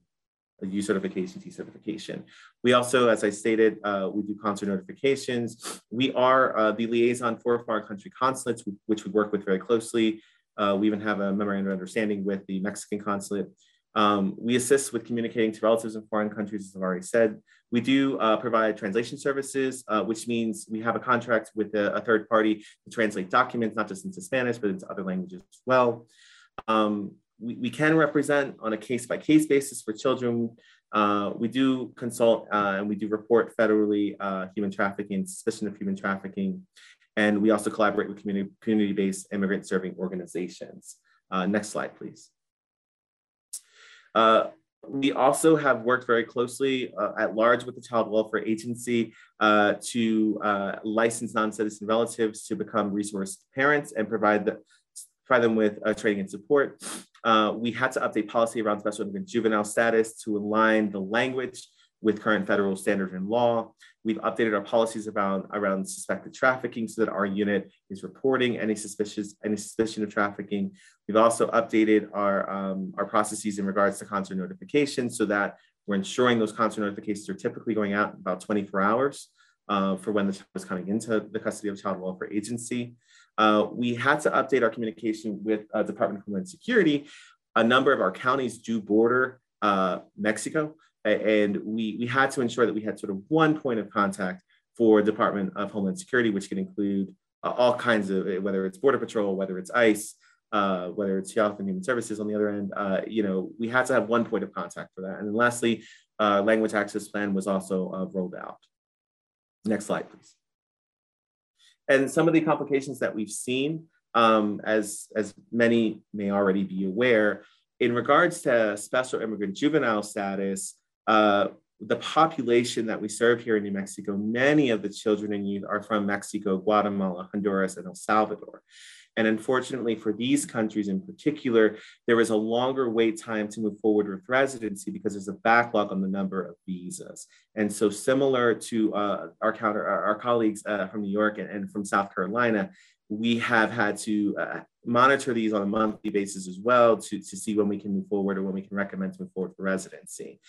a U certification, T certification. We also, as I stated, uh, we do consular notifications. We are uh, the liaison for foreign country consulates, which we work with very closely. Uh, we even have a memorandum of understanding with the Mexican consulate. Um, we assist with communicating to relatives in foreign countries, as I've already said. We do uh, provide translation services, uh, which means we have a contract with a, a, third party to translate documents, not just into Spanish, but into other languages as well. Um, we, we can represent on a case by case basis for children. Uh, we do consult uh, and we do report federally uh, human trafficking, suspicion of human trafficking. And we also collaborate with community, community-based immigrant serving organizations. Uh, next slide, please. Uh, we also have worked very closely uh, at large with the Child Welfare Agency to license non-citizen relatives to become resource parents and provide the, provide them with uh, training and support. Uh, we had to update policy around special juvenile status to align the language with current federal standards and law. We've updated our policies around, around suspected trafficking so that our unit is reporting any suspicious any suspicion of trafficking. We've also updated our, um, our processes in regards to consular notifications so that we're ensuring those consular notifications are typically going out about 24 hours uh, for when the child is coming into the custody of child welfare agency. Uh, we had to update our communication with uh, Department of Homeland Security. A number of our counties do border uh, Mexico, and we, we had to ensure that we had sort of one point of contact for Department of Homeland Security, which can include uh, all kinds of, whether it's Border Patrol, whether it's ICE, uh, whether it's Health and Human Services on the other end, uh, you know, we had to have one point of contact for that. And then lastly, language access plan was also rolled out. Next slide, please and some of the complications that we've seen, um, as, as many may already be aware, in regards to special immigrant juvenile status, uh, the population that we serve here in New Mexico, many of the children and youth are from Mexico, Guatemala, Honduras, and El Salvador. And unfortunately, for these countries in particular, there is a longer wait time to move forward with residency because there's a backlog on the number of visas. And so, similar to uh, our counter, our, our colleagues uh, from New York and, and, from South Carolina, we have had to uh, monitor these on a monthly basis as well to, to see when we can move forward or when we can recommend to move forward for residency.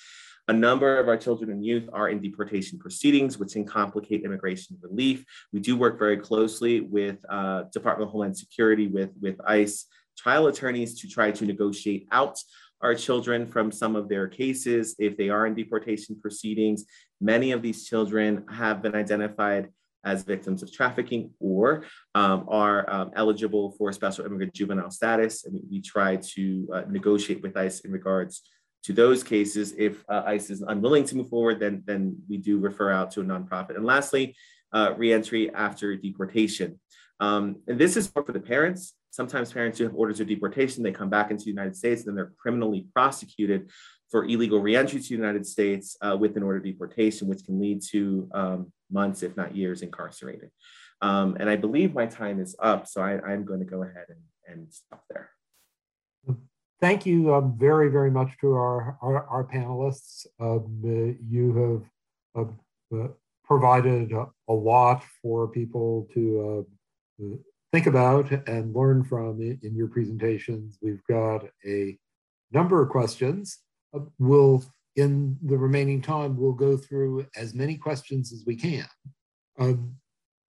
A number of our children and youth are in deportation proceedings, which can complicate immigration relief. We do work very closely with uh, Department of Homeland Security, with, with ICE trial attorneys to try to negotiate out our children from some of their cases if they are in deportation proceedings. Many of these children have been identified as victims of trafficking or um, are um, eligible for special immigrant juvenile status. And we, try to uh, negotiate with ICE in regards to those cases, if uh, ICE is unwilling to move forward, then, then we do refer out to a nonprofit. And lastly, uh, reentry after deportation. Um, and this is for the parents. Sometimes parents who have orders of deportation. They come back into the United States, and then they're criminally prosecuted for illegal reentry to the United States uh, with an order of deportation, which can lead to um, months, if not years, incarcerated. Um, and I believe my time is up, so I, am going to go ahead and, and stop there thank you um, very, very much to our, our, our panelists. Um, uh, you have uh, uh, provided a, a, lot for people to uh, uh, think about and learn from in your presentations. We've got a number of questions. Uh, we'll, in the remaining time, we'll go through as many questions as we can. Um,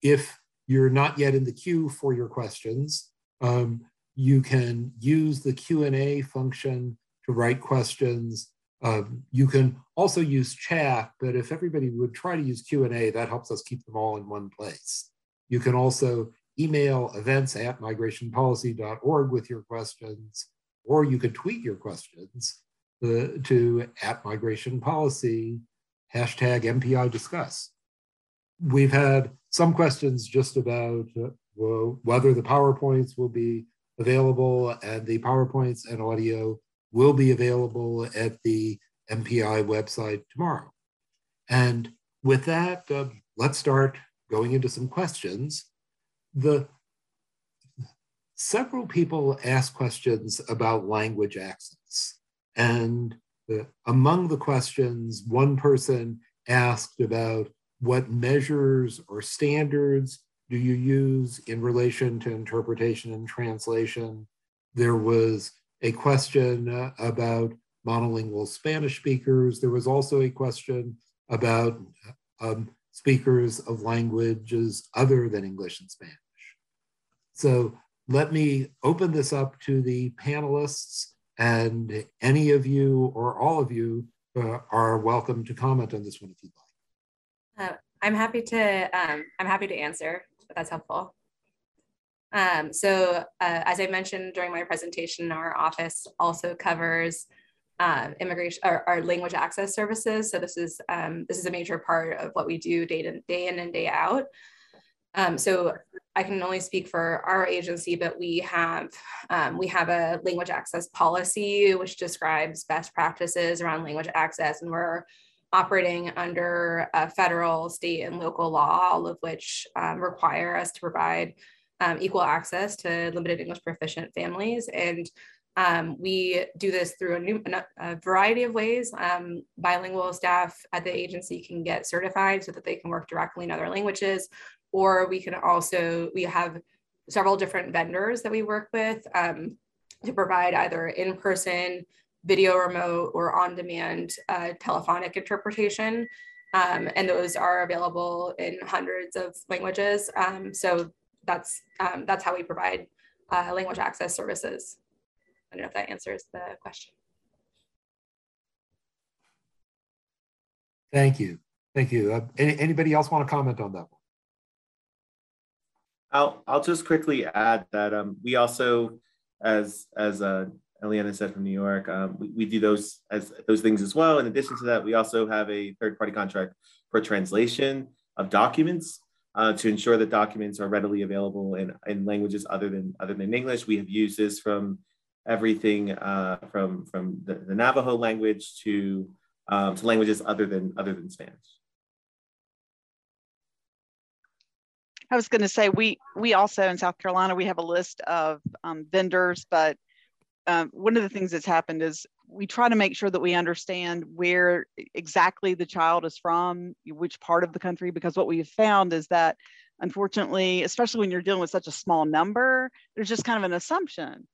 if you're not yet in the queue for your questions, um, you can use the Q&A function to write questions. Um, you can also use chat, but if everybody would try to use Q&A, that helps us keep them all in one place. You can also email events at migrationpolicy.org with your questions, or you could tweet your questions uh, to at migration policy, hashtag MPI discuss. We've had some questions just about uh, whether the PowerPoints will be available and the PowerPoints and audio will be available at the MPI website tomorrow. And with that, uh, let's start going into some questions. The several people asked questions about language access. And the, among the questions, one person asked about what measures or standards do you use in relation to interpretation and translation? There was a question about monolingual Spanish speakers. There was also a question about um, speakers of languages other than English and Spanish. So let me open this up to the panelists and any of you or all of you uh, are welcome to comment on this one if you'd like. Uh, I'm happy to um, I'm happy to answer but that's helpful. Um, so uh, as I mentioned during my presentation, our office also covers uh, immigration or, our language access services. So this is um, this is a major part of what we do day, to, day in and day out. Um, so I can only speak for our agency, but we have um, we have a language access policy which describes best practices around language access, and we're operating under federal, state, and local law, all of which um, require us to provide um, equal access to limited English proficient families. And um, we do this through a, new, a variety of ways. Um, bilingual staff at the agency can get certified so that they can work directly in other languages, or we can also, we have several different vendors that we work with um, to provide either in-person video remote or on-demand uh, telephonic interpretation. Um, and those are available in hundreds of languages. Um, so that's, um, that's how we provide uh, language access services. I don't know if that answers the question. Thank you. Thank you. Uh, any, anybody else want to comment on that one? I'll, I'll just quickly add that um, we also, as, as uh, Eliana said from New York, um, we, we do those as those things as well. In addition to that, we also have a third party contract for translation of documents uh, to ensure that documents are readily available in, in languages other than other than English. We have used this from everything uh, from from the, the, Navajo language to um, to languages other than other than Spanish. I was going to say we we also in South Carolina we have a list of um, vendors, but um, one of the things that's happened is we try to make sure that we understand where exactly the child is from, which part of the country, because what we've found is that unfortunately, especially when you're dealing with such a small number, there's just kind of an assumption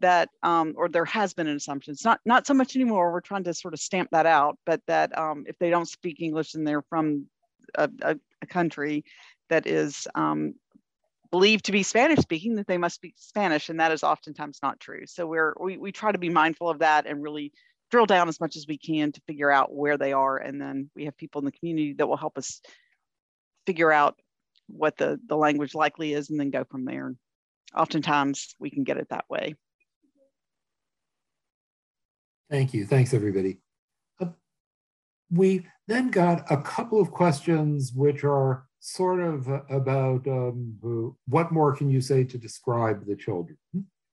that, um, or there has been an assumption. It's not not so much anymore. We're trying to sort of stamp that out, but that um, if they don't speak English and they're from a, a, a country that is um, believed to be Spanish speaking that they must speak Spanish, and that is oftentimes not true. So we're we, we try to be mindful of that and really drill down as much as we can to figure out where they are, and then we have people in the community that will help us figure out what the the language likely is, and then go from there. Oftentimes we can get it that way. Thank you. Thanks, everybody. Uh, we then got a couple of questions which are sort of about um, what more can you say to describe the children?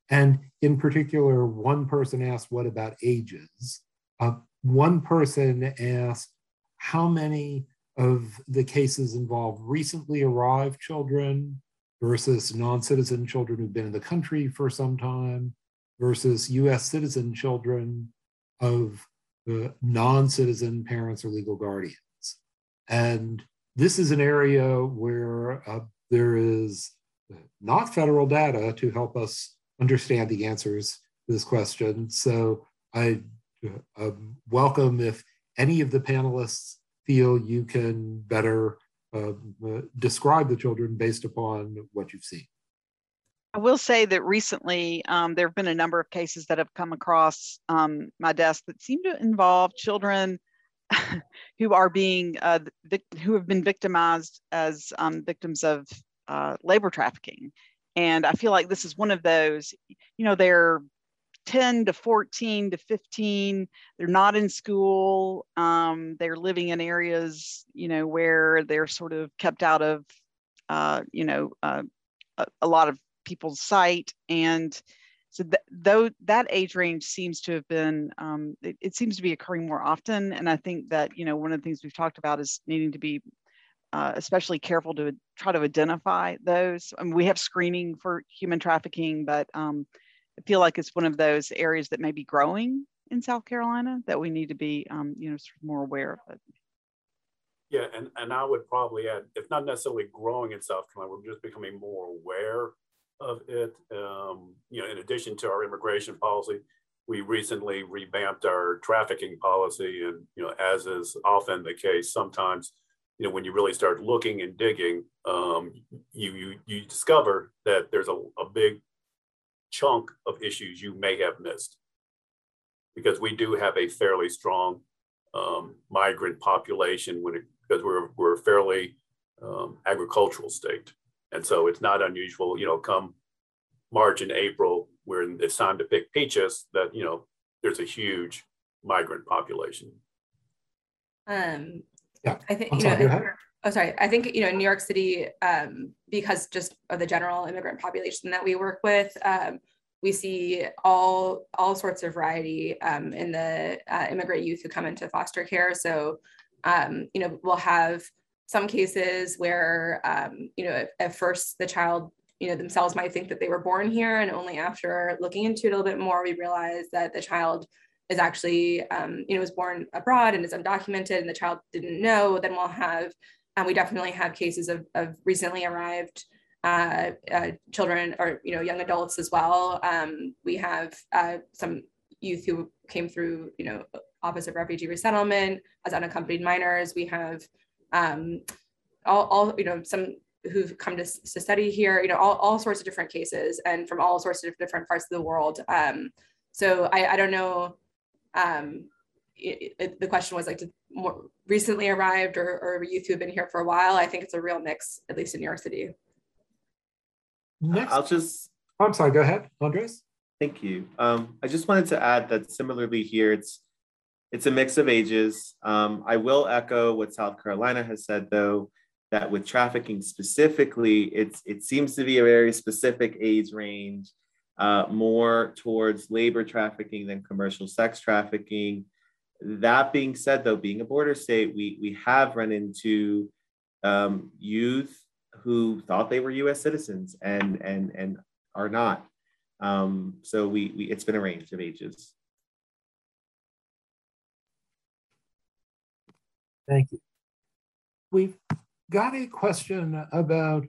And in particular, one person asked, what about ages? Uh, one person asked, how many of the cases involve recently arrived children versus non-citizen children who've been in the country for some time versus US citizen children of uh, non-citizen parents or legal guardians. And this is an area where uh, there is not federal data to help us understand the answers to this question. So I uh, welcome if any of the panelists feel you can better uh, describe the children based upon what you've seen. I will say that recently um, there have been a number of cases that have come across um, my desk that seem to involve children <laughs> who are being uh, who have been victimized as um, victims of uh, labor trafficking, and I feel like this is one of those. You know, they're 10 to 14 to 15 they're not in school um, they're living in areas you know where they're sort of kept out of uh, you know uh, a, a, lot of people's sight and so th- though that age range seems to have been um, it, it, seems to be occurring more often and i think that you know one of the things we've talked about is needing to be uh, especially careful to try to identify those. I mean, we have screening for human trafficking but um, i feel like it's one of those areas that may be growing in south carolina that we need to be um, you know sort of more aware of it. Yeah, and, and I would probably add, if not necessarily growing in South Carolina, we're just becoming more aware of it. Um, you know, in addition to our immigration policy, we recently revamped our trafficking policy. And, you know, as is often the case, sometimes, you know, when you really start looking and digging, um, you, you, you discover that there's a, a big chunk of issues you may have missed. Because we do have a fairly strong um, migrant population when it, because we're, we're a fairly um, agricultural state. And so it's not unusual, you know, come March and April, when it's time to pick peaches, that, you know, there's a huge migrant population. Um, yeah. I think, you know, oh, sorry. I think, you know, in New York City, um, because just of the general immigrant population that we work with, um, we see all all sorts of variety um, in the uh, immigrant youth who come into foster care. So, um, you know, we'll have some cases where, um, you know, at, at, first the child, you know, themselves might think that they were born here, and only after looking into it a little bit more, we realize that the child is actually, um, you know, was born abroad and is undocumented, and the child didn't know. Then we'll have, and we definitely have cases of, of recently arrived uh, uh, children or you know young adults as well. Um, we have uh, some youth who came through, you know, Office of Refugee Resettlement as unaccompanied minors. We have um, all, all, you know, some who've come to, to study here, you know, all, all sorts of different cases and from all sorts of different parts of the world. Um, so I, I don't know, um, it, it, the question was like, to more recently arrived or, or youth who have been here for a while? I think it's a real mix, at least in New York City. Next. I'll just. Oh, I'm sorry, go ahead, Andres. Thank you. Um, I just wanted to add that similarly here, it's it's a mix of ages. Um, I will echo what South Carolina has said, though, that with trafficking specifically, it's it seems to be a very specific age range, uh, more towards labor trafficking than commercial sex trafficking. That being said, though, being a border state, we we have run into um, youth who thought they were U.S. citizens and and and are not. Um, so we, we it's been a range of ages. Thank you. We've got a question about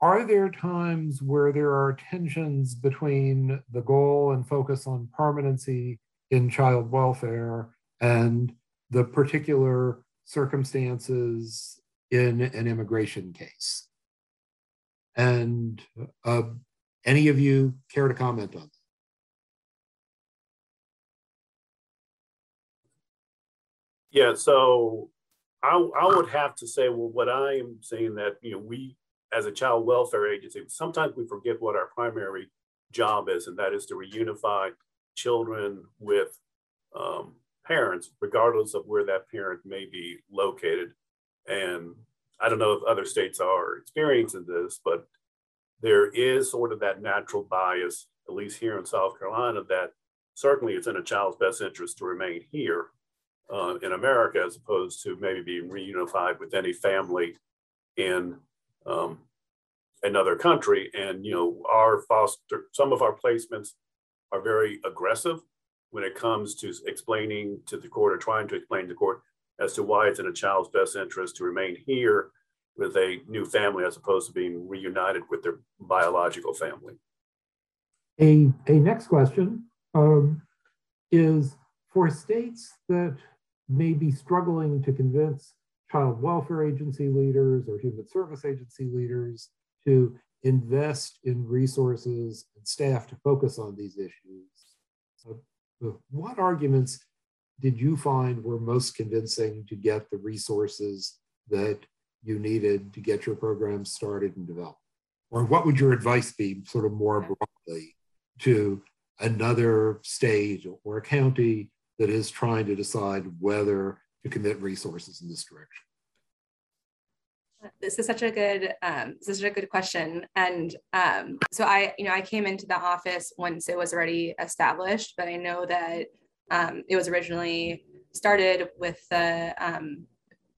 are there times where there are tensions between the goal and focus on permanency in child welfare and the particular circumstances in an immigration case? And uh, any of you care to comment on that? Yeah, so I, I would have to say, well, what I am saying that, you know, we as a child welfare agency, sometimes we forget what our primary job is, and that is to reunify children with um, parents, regardless of where that parent may be located. And I don't know if other states are experiencing this, but there is sort of that natural bias, at least here in South Carolina, that certainly it's in a child's best interest to remain here uh, in America as opposed to maybe being reunified with any family in um, another country. And, you know, our foster, some of our placements are very aggressive when it comes to explaining to the court or trying to explain to the court as to why it's in a child's best interest to remain here with a new family as opposed to being reunited with their biological family. A, a next question um, is for states that may be struggling to convince child welfare agency leaders or human service agency leaders to invest in resources and staff to focus on these issues. Uh, what arguments did you find were most convincing to get the resources that you needed to get your program started and developed? Or what would your advice be, sort of more broadly, to another state or county that is trying to decide whether to commit resources in this direction? This is such a good, um, this is a good question. And um, so I, you know, I came into the office once it was already established, but I know that um, it was originally started with the, um,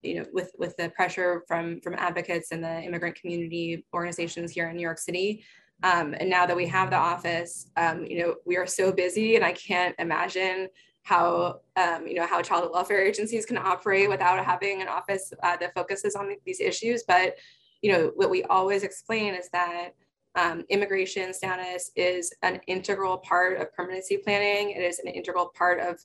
you know, with with the pressure from from advocates and the immigrant community organizations here in New York City. Um, and now that we have the office, um, you know, we are so busy, and I can't imagine how um, you know how child welfare agencies can operate without having an office uh, that focuses on these issues. But you know, what we always explain is that um, immigration status is an integral part of permanency planning. It is an integral part of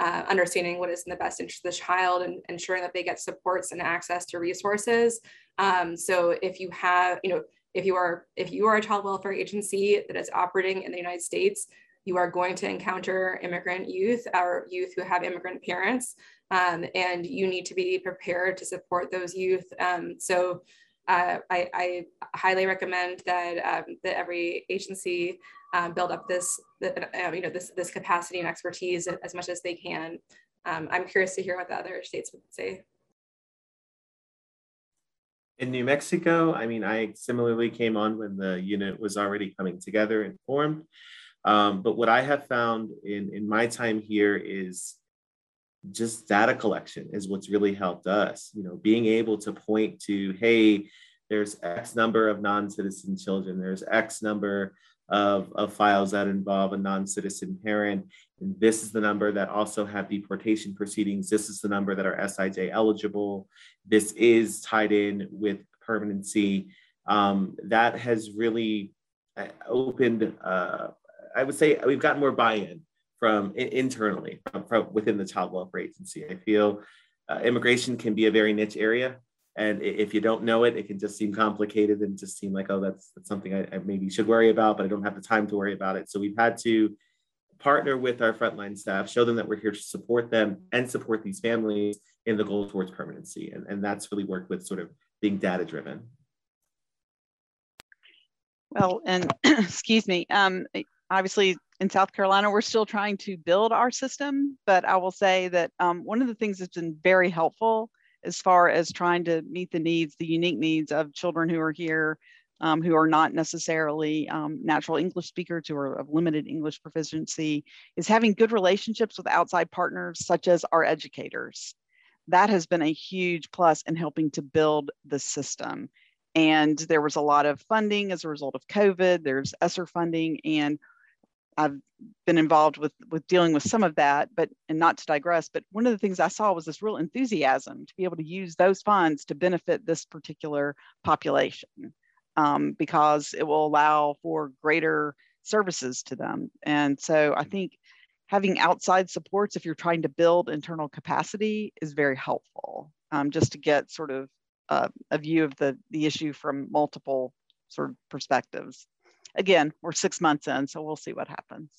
uh, understanding what is in the best interest of the child and ensuring that they get supports and access to resources. Um, so if you have, you know, if you are if you are a child welfare agency that is operating in the United States, you are going to encounter immigrant youth or youth who have immigrant parents, um, and you need to be prepared to support those youth. Um, so uh, I, I, highly recommend that um, that every agency um, build up this, uh, you know, this this capacity and expertise as much as they can. Um, I'm curious to hear what the other states would say. In New Mexico, I mean, I similarly came on when the unit was already coming together and formed. Um, but what I have found in, in my time here is just data collection is what's really helped us. You know, being able to point to, hey, there's X number of non-citizen children, there's X number of, of files that involve a non-citizen parent. And this is the number that also have deportation proceedings. This is the number that are SIJ eligible. This is tied in with permanency. Um, that has really uh, opened, uh, I would say we've gotten more buy-in from internally from, from, within the child welfare agency. I feel uh, immigration can be a very niche area. And if you don't know it, it can just seem complicated and just seem like, oh, that's, that's something I, I maybe should worry about, but I don't have the time to worry about it. So we've had to partner with our frontline staff, show them that we're here to support them and support these families in the goal towards permanency. And, and that's really worked with sort of being data driven. Well, and <clears throat> excuse me, um, obviously in South Carolina, we're still trying to build our system, but I will say that um, one of the things that's been very helpful as far as trying to meet the needs, the unique needs of children who are here, um, who are not necessarily um, natural English speakers who are of limited English proficiency, is having good relationships with outside partners such as our educators. That has been a huge plus in helping to build the system. And there was a lot of funding as a result of COVID. There's ESSER funding, and I've been involved with with dealing with some of that, but and not to digress, but one of the things I saw was this real enthusiasm to be able to use those funds to benefit this particular population um, because it will allow for greater services to them. And so I think having outside supports if you're trying to build internal capacity is very helpful um, just to get sort of uh, a view of the, the issue from multiple sort of perspectives again, we're six months in, so we'll see what happens.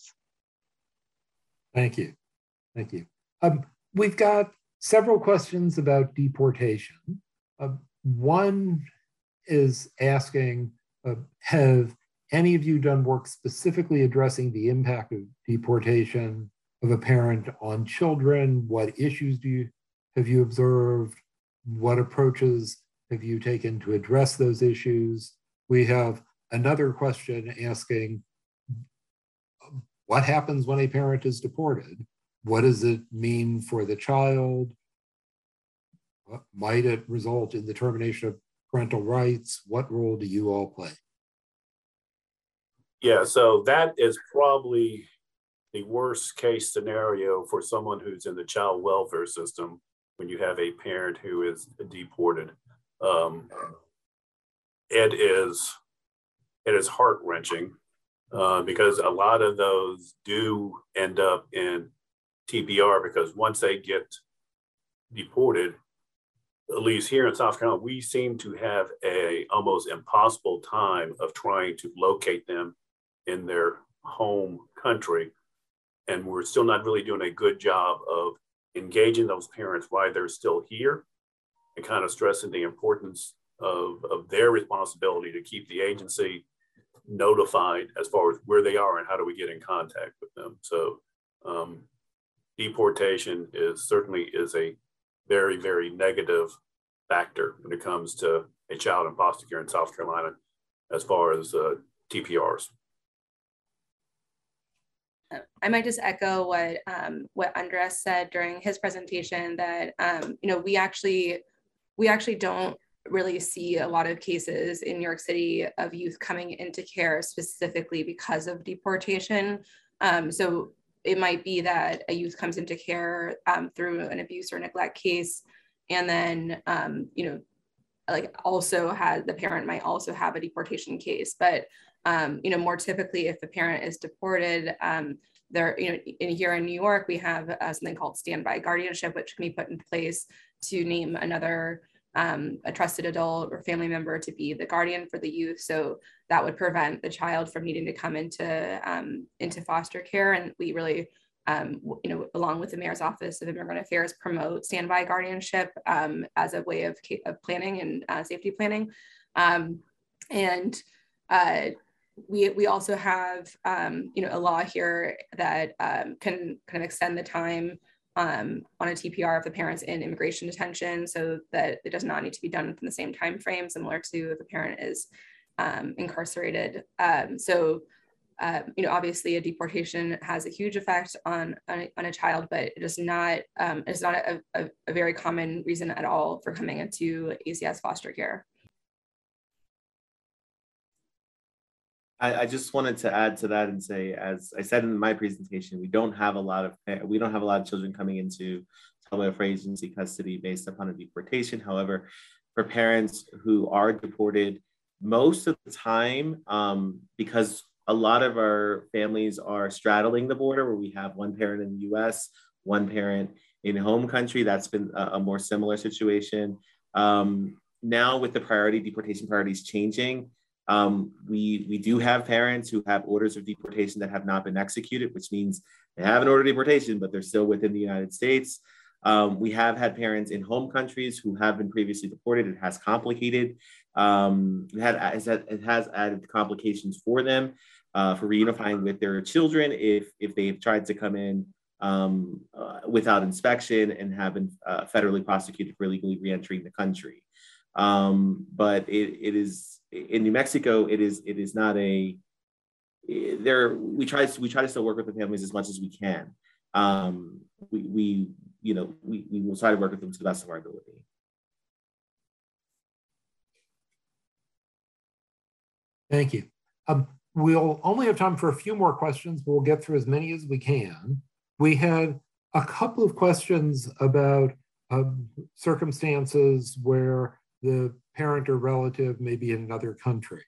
Thank you. Thank you. Um, we've got several questions about deportation. Uh, one is asking uh, Have any of you done work specifically addressing the impact of deportation of a parent on children? What issues do you have you observed? What approaches have you taken to address those issues? We have another question asking what happens when a parent is deported? What does it mean for the child? Might it result in the termination of parental rights? What role do you all play? Yeah, so that is probably the worst case scenario for someone who's in the child welfare system when you have a parent who is deported. Um, it is it is heart wrenching uh, because a lot of those do end up in TPR because once they get deported, at least here in South Carolina, we seem to have a almost impossible time of trying to locate them in their home country. And we're still not really doing a good job of engaging those parents why they're still here and kind of stressing the importance of, of their responsibility to keep the agency notified as far as where they are and how do we get in contact with them. So um, deportation is certainly is a very, very negative factor when it comes to a child in foster care in South Carolina as far as uh, TPRs. I might just echo what um, what Andres said during his presentation that um, you know we actually we actually don't really see a lot of cases in New York City of youth coming into care specifically because of deportation. Um, so it might be that a youth comes into care um, through an abuse or neglect case, and then um, you know, like also has the parent might also have a deportation case. But um, you know, more typically, if the parent is deported, um, there, you know, in here in New York, we have uh, something called standby guardianship, which can be put in place to name another um, a trusted adult or family member to be the guardian for the youth. So that would prevent the child from needing to come into um, into foster care. And we really, um, you know, along with the mayor's office of immigrant affairs, promote standby guardianship um, as a way of, of planning and uh, safety planning. Um, and uh, we, we also have, um, you know, a law here that can kind of extend the time um, on a TPR if the parent's in immigration detention so that it does not need to be done within the same time frame, similar to if a parent is um, incarcerated. Um, so, uh, you know, obviously a deportation has a huge effect on, on, a, on a child, but it is not, um, it's not a, a, a very common reason at all for coming into ACS foster care. I, I, just wanted to add to that and say, as I said in my presentation, we don't have a lot of we don't have a lot of children coming into child welfare agency custody based upon a deportation. However, for parents who are deported, most of the time, um, because a lot of our families are straddling the border, where we have one parent in the U.S., one parent in home country. That's been a, a more similar situation. Um, now, with the priority deportation priorities changing um, we, we do have parents who have orders of deportation that have not been executed, which means they have an order of deportation, but they're still within the United States. Um, we have had parents in home countries who have been previously deported. It has complicated, um, it, had, it has added complications for them uh, for reunifying with their children if, if they've tried to come in um, uh, without inspection and have been uh, federally prosecuted for illegally reentering the country. Um, but it, it is in New Mexico, it is it is not a there. We try to we try to still work with the families as much as we can. Um, we, we you know we, we will try to work with them to the best of our ability. Thank you. Um, we'll only have time for a few more questions, but we'll get through as many as we can. We had a couple of questions about um, circumstances where the parent or relative maybe in another country.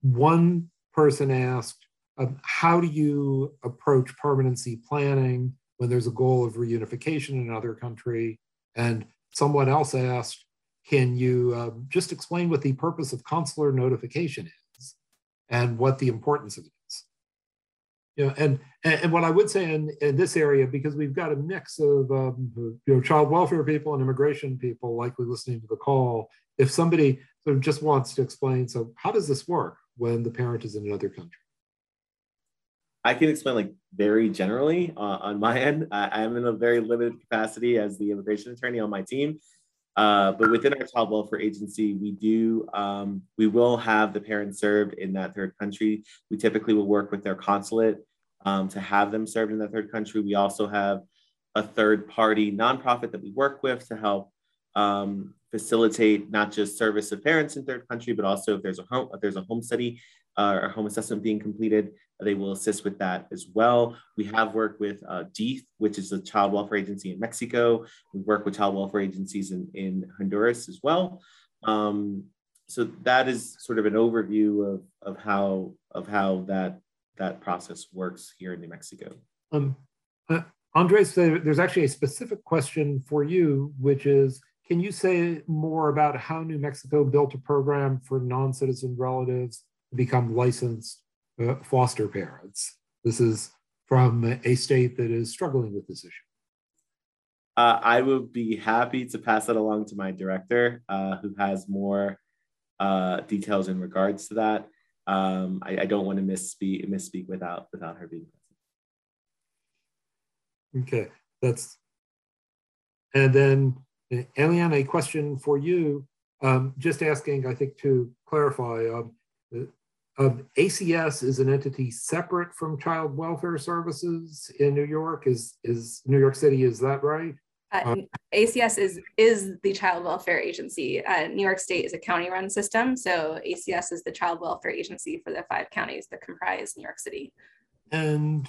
One person asked, um, how do you approach permanency planning when there's a goal of reunification in another country? And someone else asked, can you uh, just explain what the purpose of consular notification is and what the importance of it is? You know, and, and what I would say in, in this area, because we've got a mix of um, you know, child welfare people and immigration people likely listening to the call, if somebody sort of just wants to explain, so how does this work when the parent is in another country? I can explain like very generally uh, on my end. I, am in a very limited capacity as the immigration attorney on my team. Uh, but within our child welfare agency, we do um, we will have the parents served in that third country. We typically will work with their consulate um, to have them served in that third country. We also have a third party nonprofit that we work with to help um, facilitate not just service of parents in third country, but also if there's a home, if there's a home study uh, or home assessment being completed, they will assist with that as well. We have worked with uh, which is a child welfare agency in Mexico. We work with child welfare agencies in, in Honduras as well. Um, so that is sort of an overview of, of how of how that that process works here in New Mexico. Um, uh, Andres, there's actually a specific question for you, which is can you say more about how New Mexico built a program for non-citizen relatives to become licensed uh, foster parents? This is from a state that is struggling with this issue. Uh, I would be happy to pass that along to my director, uh, who has more uh, details in regards to that. Um, I, I, don't want to misspeak misspeak without without her being present. Okay, that's and then Eliane, a question for you. Um, just asking, I think to clarify, um, um, ACS is an entity separate from Child Welfare Services in New York. Is is New York City? Is that right? Uh, um, ACS is is the child welfare agency. Uh, New York State is a county-run system, so ACS is the child welfare agency for the five counties that comprise New York City. And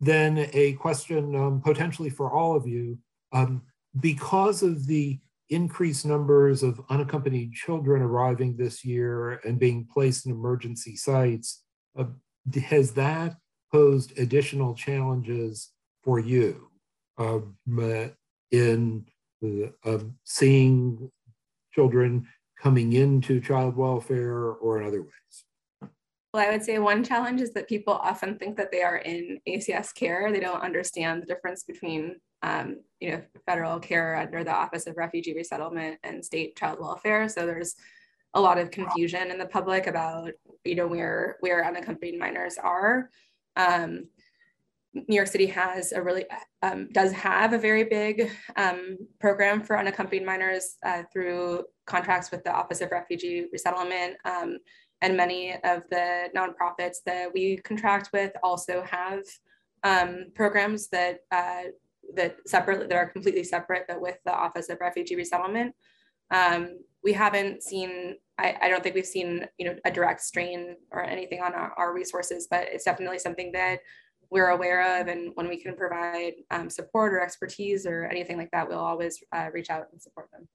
then a question um, potentially for all of you, um, because of the increased numbers of unaccompanied children arriving this year and being placed in emergency sites, uh, has that posed additional challenges for you? Um, in uh, seeing children coming into child welfare or in other ways? Well, I would say one challenge is that people often think that they are in ACS care. They don't understand the difference between, um, you know, federal care under the Office of Refugee Resettlement and state child welfare. So there's a lot of confusion in the public about, you know, where where unaccompanied minors are. Um, New York City has a really um, does have a very big um, program for unaccompanied minors uh, through contracts with the Office of Refugee Resettlement, um, and many of the nonprofits that we contract with also have um, programs that uh, that separate that are completely separate, but with the Office of Refugee Resettlement. Um, we haven't seen. I, I, don't think we've seen you know a direct strain or anything on our, our resources, but it's definitely something that we're aware of and when we can provide um, support or expertise or anything like that, we'll always uh, reach out and support them.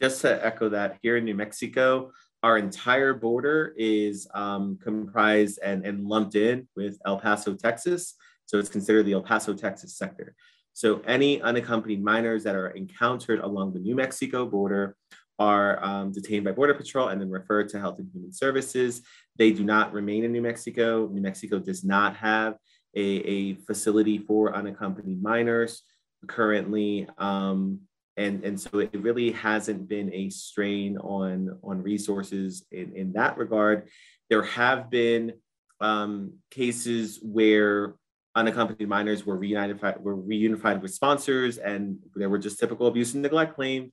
Just to echo that, here in New Mexico, our entire border is um, comprised and, and lumped in with El Paso, Texas. So it's considered the El Paso, Texas sector. So any unaccompanied minors that are encountered along the New Mexico border are um, detained by Border Patrol and then referred to Health and Human Services. They do not remain in New Mexico. New Mexico does not have a, a facility for unaccompanied minors currently. Um, and, and so it really hasn't been a strain on, on resources in, in that regard. There have been um, cases where unaccompanied minors were reunified, were reunified with sponsors, and there were just typical abuse and neglect claim,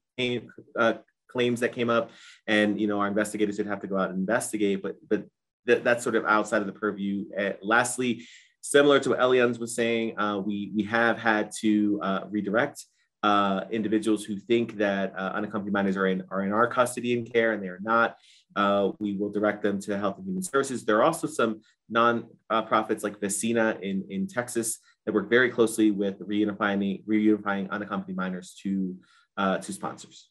uh, claims that came up, and you know our investigators would have to go out and investigate. But but th- that's sort of outside of the purview. Uh, lastly, similar to what Elians was saying, uh, we we have had to uh, redirect. Uh, individuals who think that uh, unaccompanied minors are in are in our custody and care, and they are not. Uh, we will direct them to Health and Human Services. There are also some nonprofits like Vecina in, in Texas that work very closely with reunifying, reunifying unaccompanied minors to, uh, to sponsors.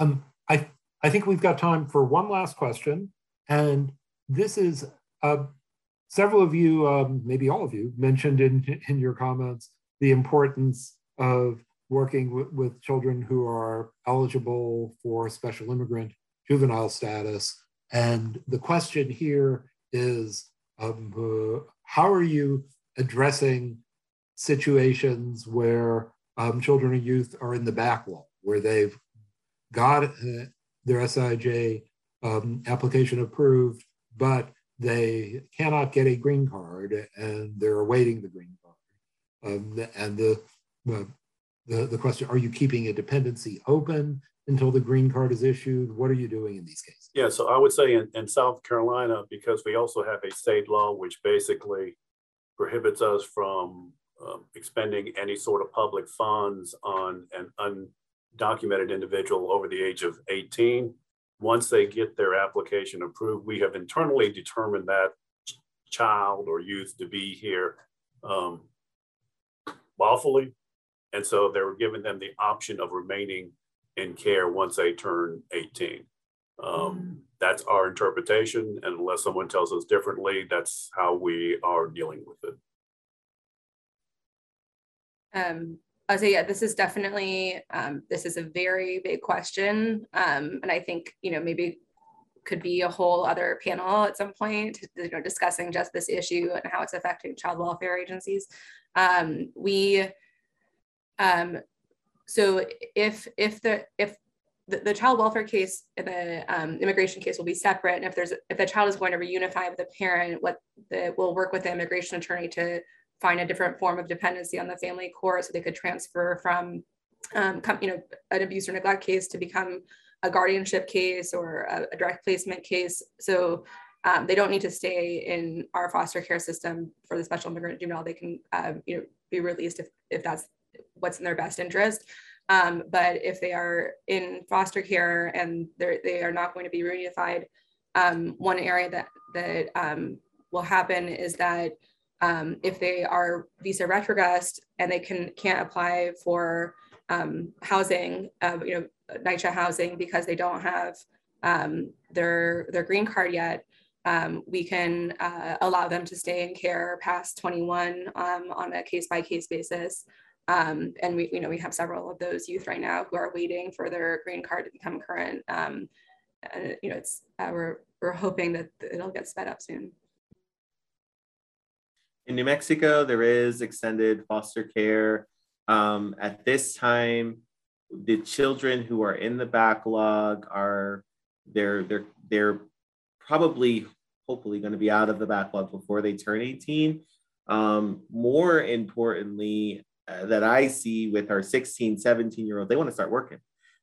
Um, I, I think we've got time for one last question. And this is uh, several of you, um, maybe all of you, mentioned in, in your comments the importance of working with children who are eligible for special immigrant juvenile status. And the question here is um, uh, how are you addressing situations where um, children and youth are in the backlog, where they've got uh, their SIJ um, application approved, but they cannot get a green card and they're awaiting the green. Um, and the, the, the question, are you keeping a dependency open until the green card is issued? What are you doing in these cases? Yeah, so I would say in, in South Carolina, because we also have a state law which basically prohibits us from um, expending any sort of public funds on an undocumented individual over the age of 18. Once they get their application approved, we have internally determined that child or youth to be here um, lawfully. And so they were giving them the option of remaining in care once they turn 18. Um, mm. That's our interpretation. And unless someone tells us differently, that's how we are dealing with it. Um, I'll say, yeah, this is definitely, um, this is a very big question. Um, and I think, you know, maybe could be a whole other panel at some point, you know, discussing just this issue and how it's affecting child welfare agencies. Um, we, um, so if if the if the, the child welfare case and the um, immigration case will be separate, and if there's if the child is going to reunify with a parent, what the we'll work with the immigration attorney to find a different form of dependency on the family court, so they could transfer from um, you know an abuse or neglect case to become a guardianship case or a, a direct placement case. So um, they don't need to stay in our foster care system for the special immigrant juvenile. They can, um, you know, be released if, if that's what's in their best interest. Um, but if they are in foster care and they're, they are not going to be reunified, um, one area that, that um, will happen is that um, if they are visa retrogressed and they can, can't apply for housing, uh, you know, NYCHA housing because they don't have um, their their green card yet, um, we can uh, allow them to stay in care past 21 um, on a case by case basis. Um, and we, you know, we have several of those youth right now who are waiting for their green card to become current. Um, and, you know, it's uh, we're we're hoping that it'll get sped up soon. In New Mexico, there is extended foster care. Um, at this time, the children who are in the backlog are they're they're they're probably hopefully going to be out of the backlog before they turn 18 um, more importantly uh, that i see with our 16 17 year old they want to start working.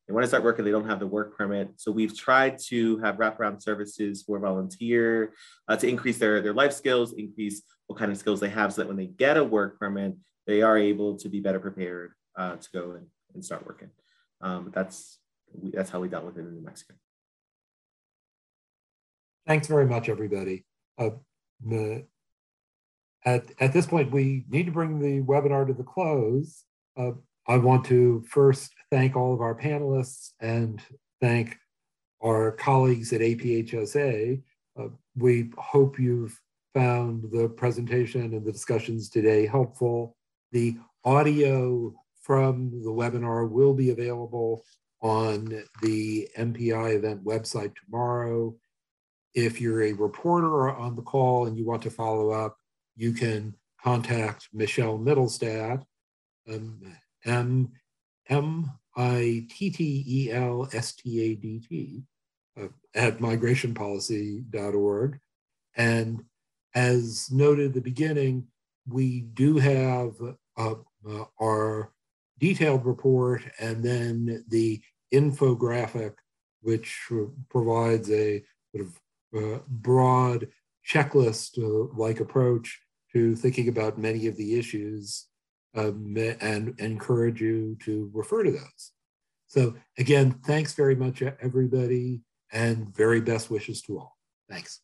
They want to start working they don't have the work permit. So we've tried to have wraparound services for volunteer uh, to increase their their life skills increase what kind of skills they have so that when they get a work permit they are able to be better prepared uh, to go and, and start working um, that's we, that's how we dealt with it in New Mexico. Thanks very much, everybody. Uh, the, at, at this point, we need to bring the webinar to the close. Uh, I want to first thank all of our panelists and thank our colleagues at APHSA. Uh, we hope you've found the presentation and the discussions today helpful. The audio from the webinar will be available on the MPI event website tomorrow. If you're a reporter on the call and you want to follow up, you can contact Michelle Mittelstadt, um, M M I T T E L S T A D T, uh, at migrationpolicy.org. And as noted at the beginning, we do have uh, uh, our detailed report and then the infographic, which provides a sort of uh, broad checklist-like approach to thinking about many of the issues um, and encourage you to refer to those. So again, thanks very much, everybody, and very best wishes to all. Thanks.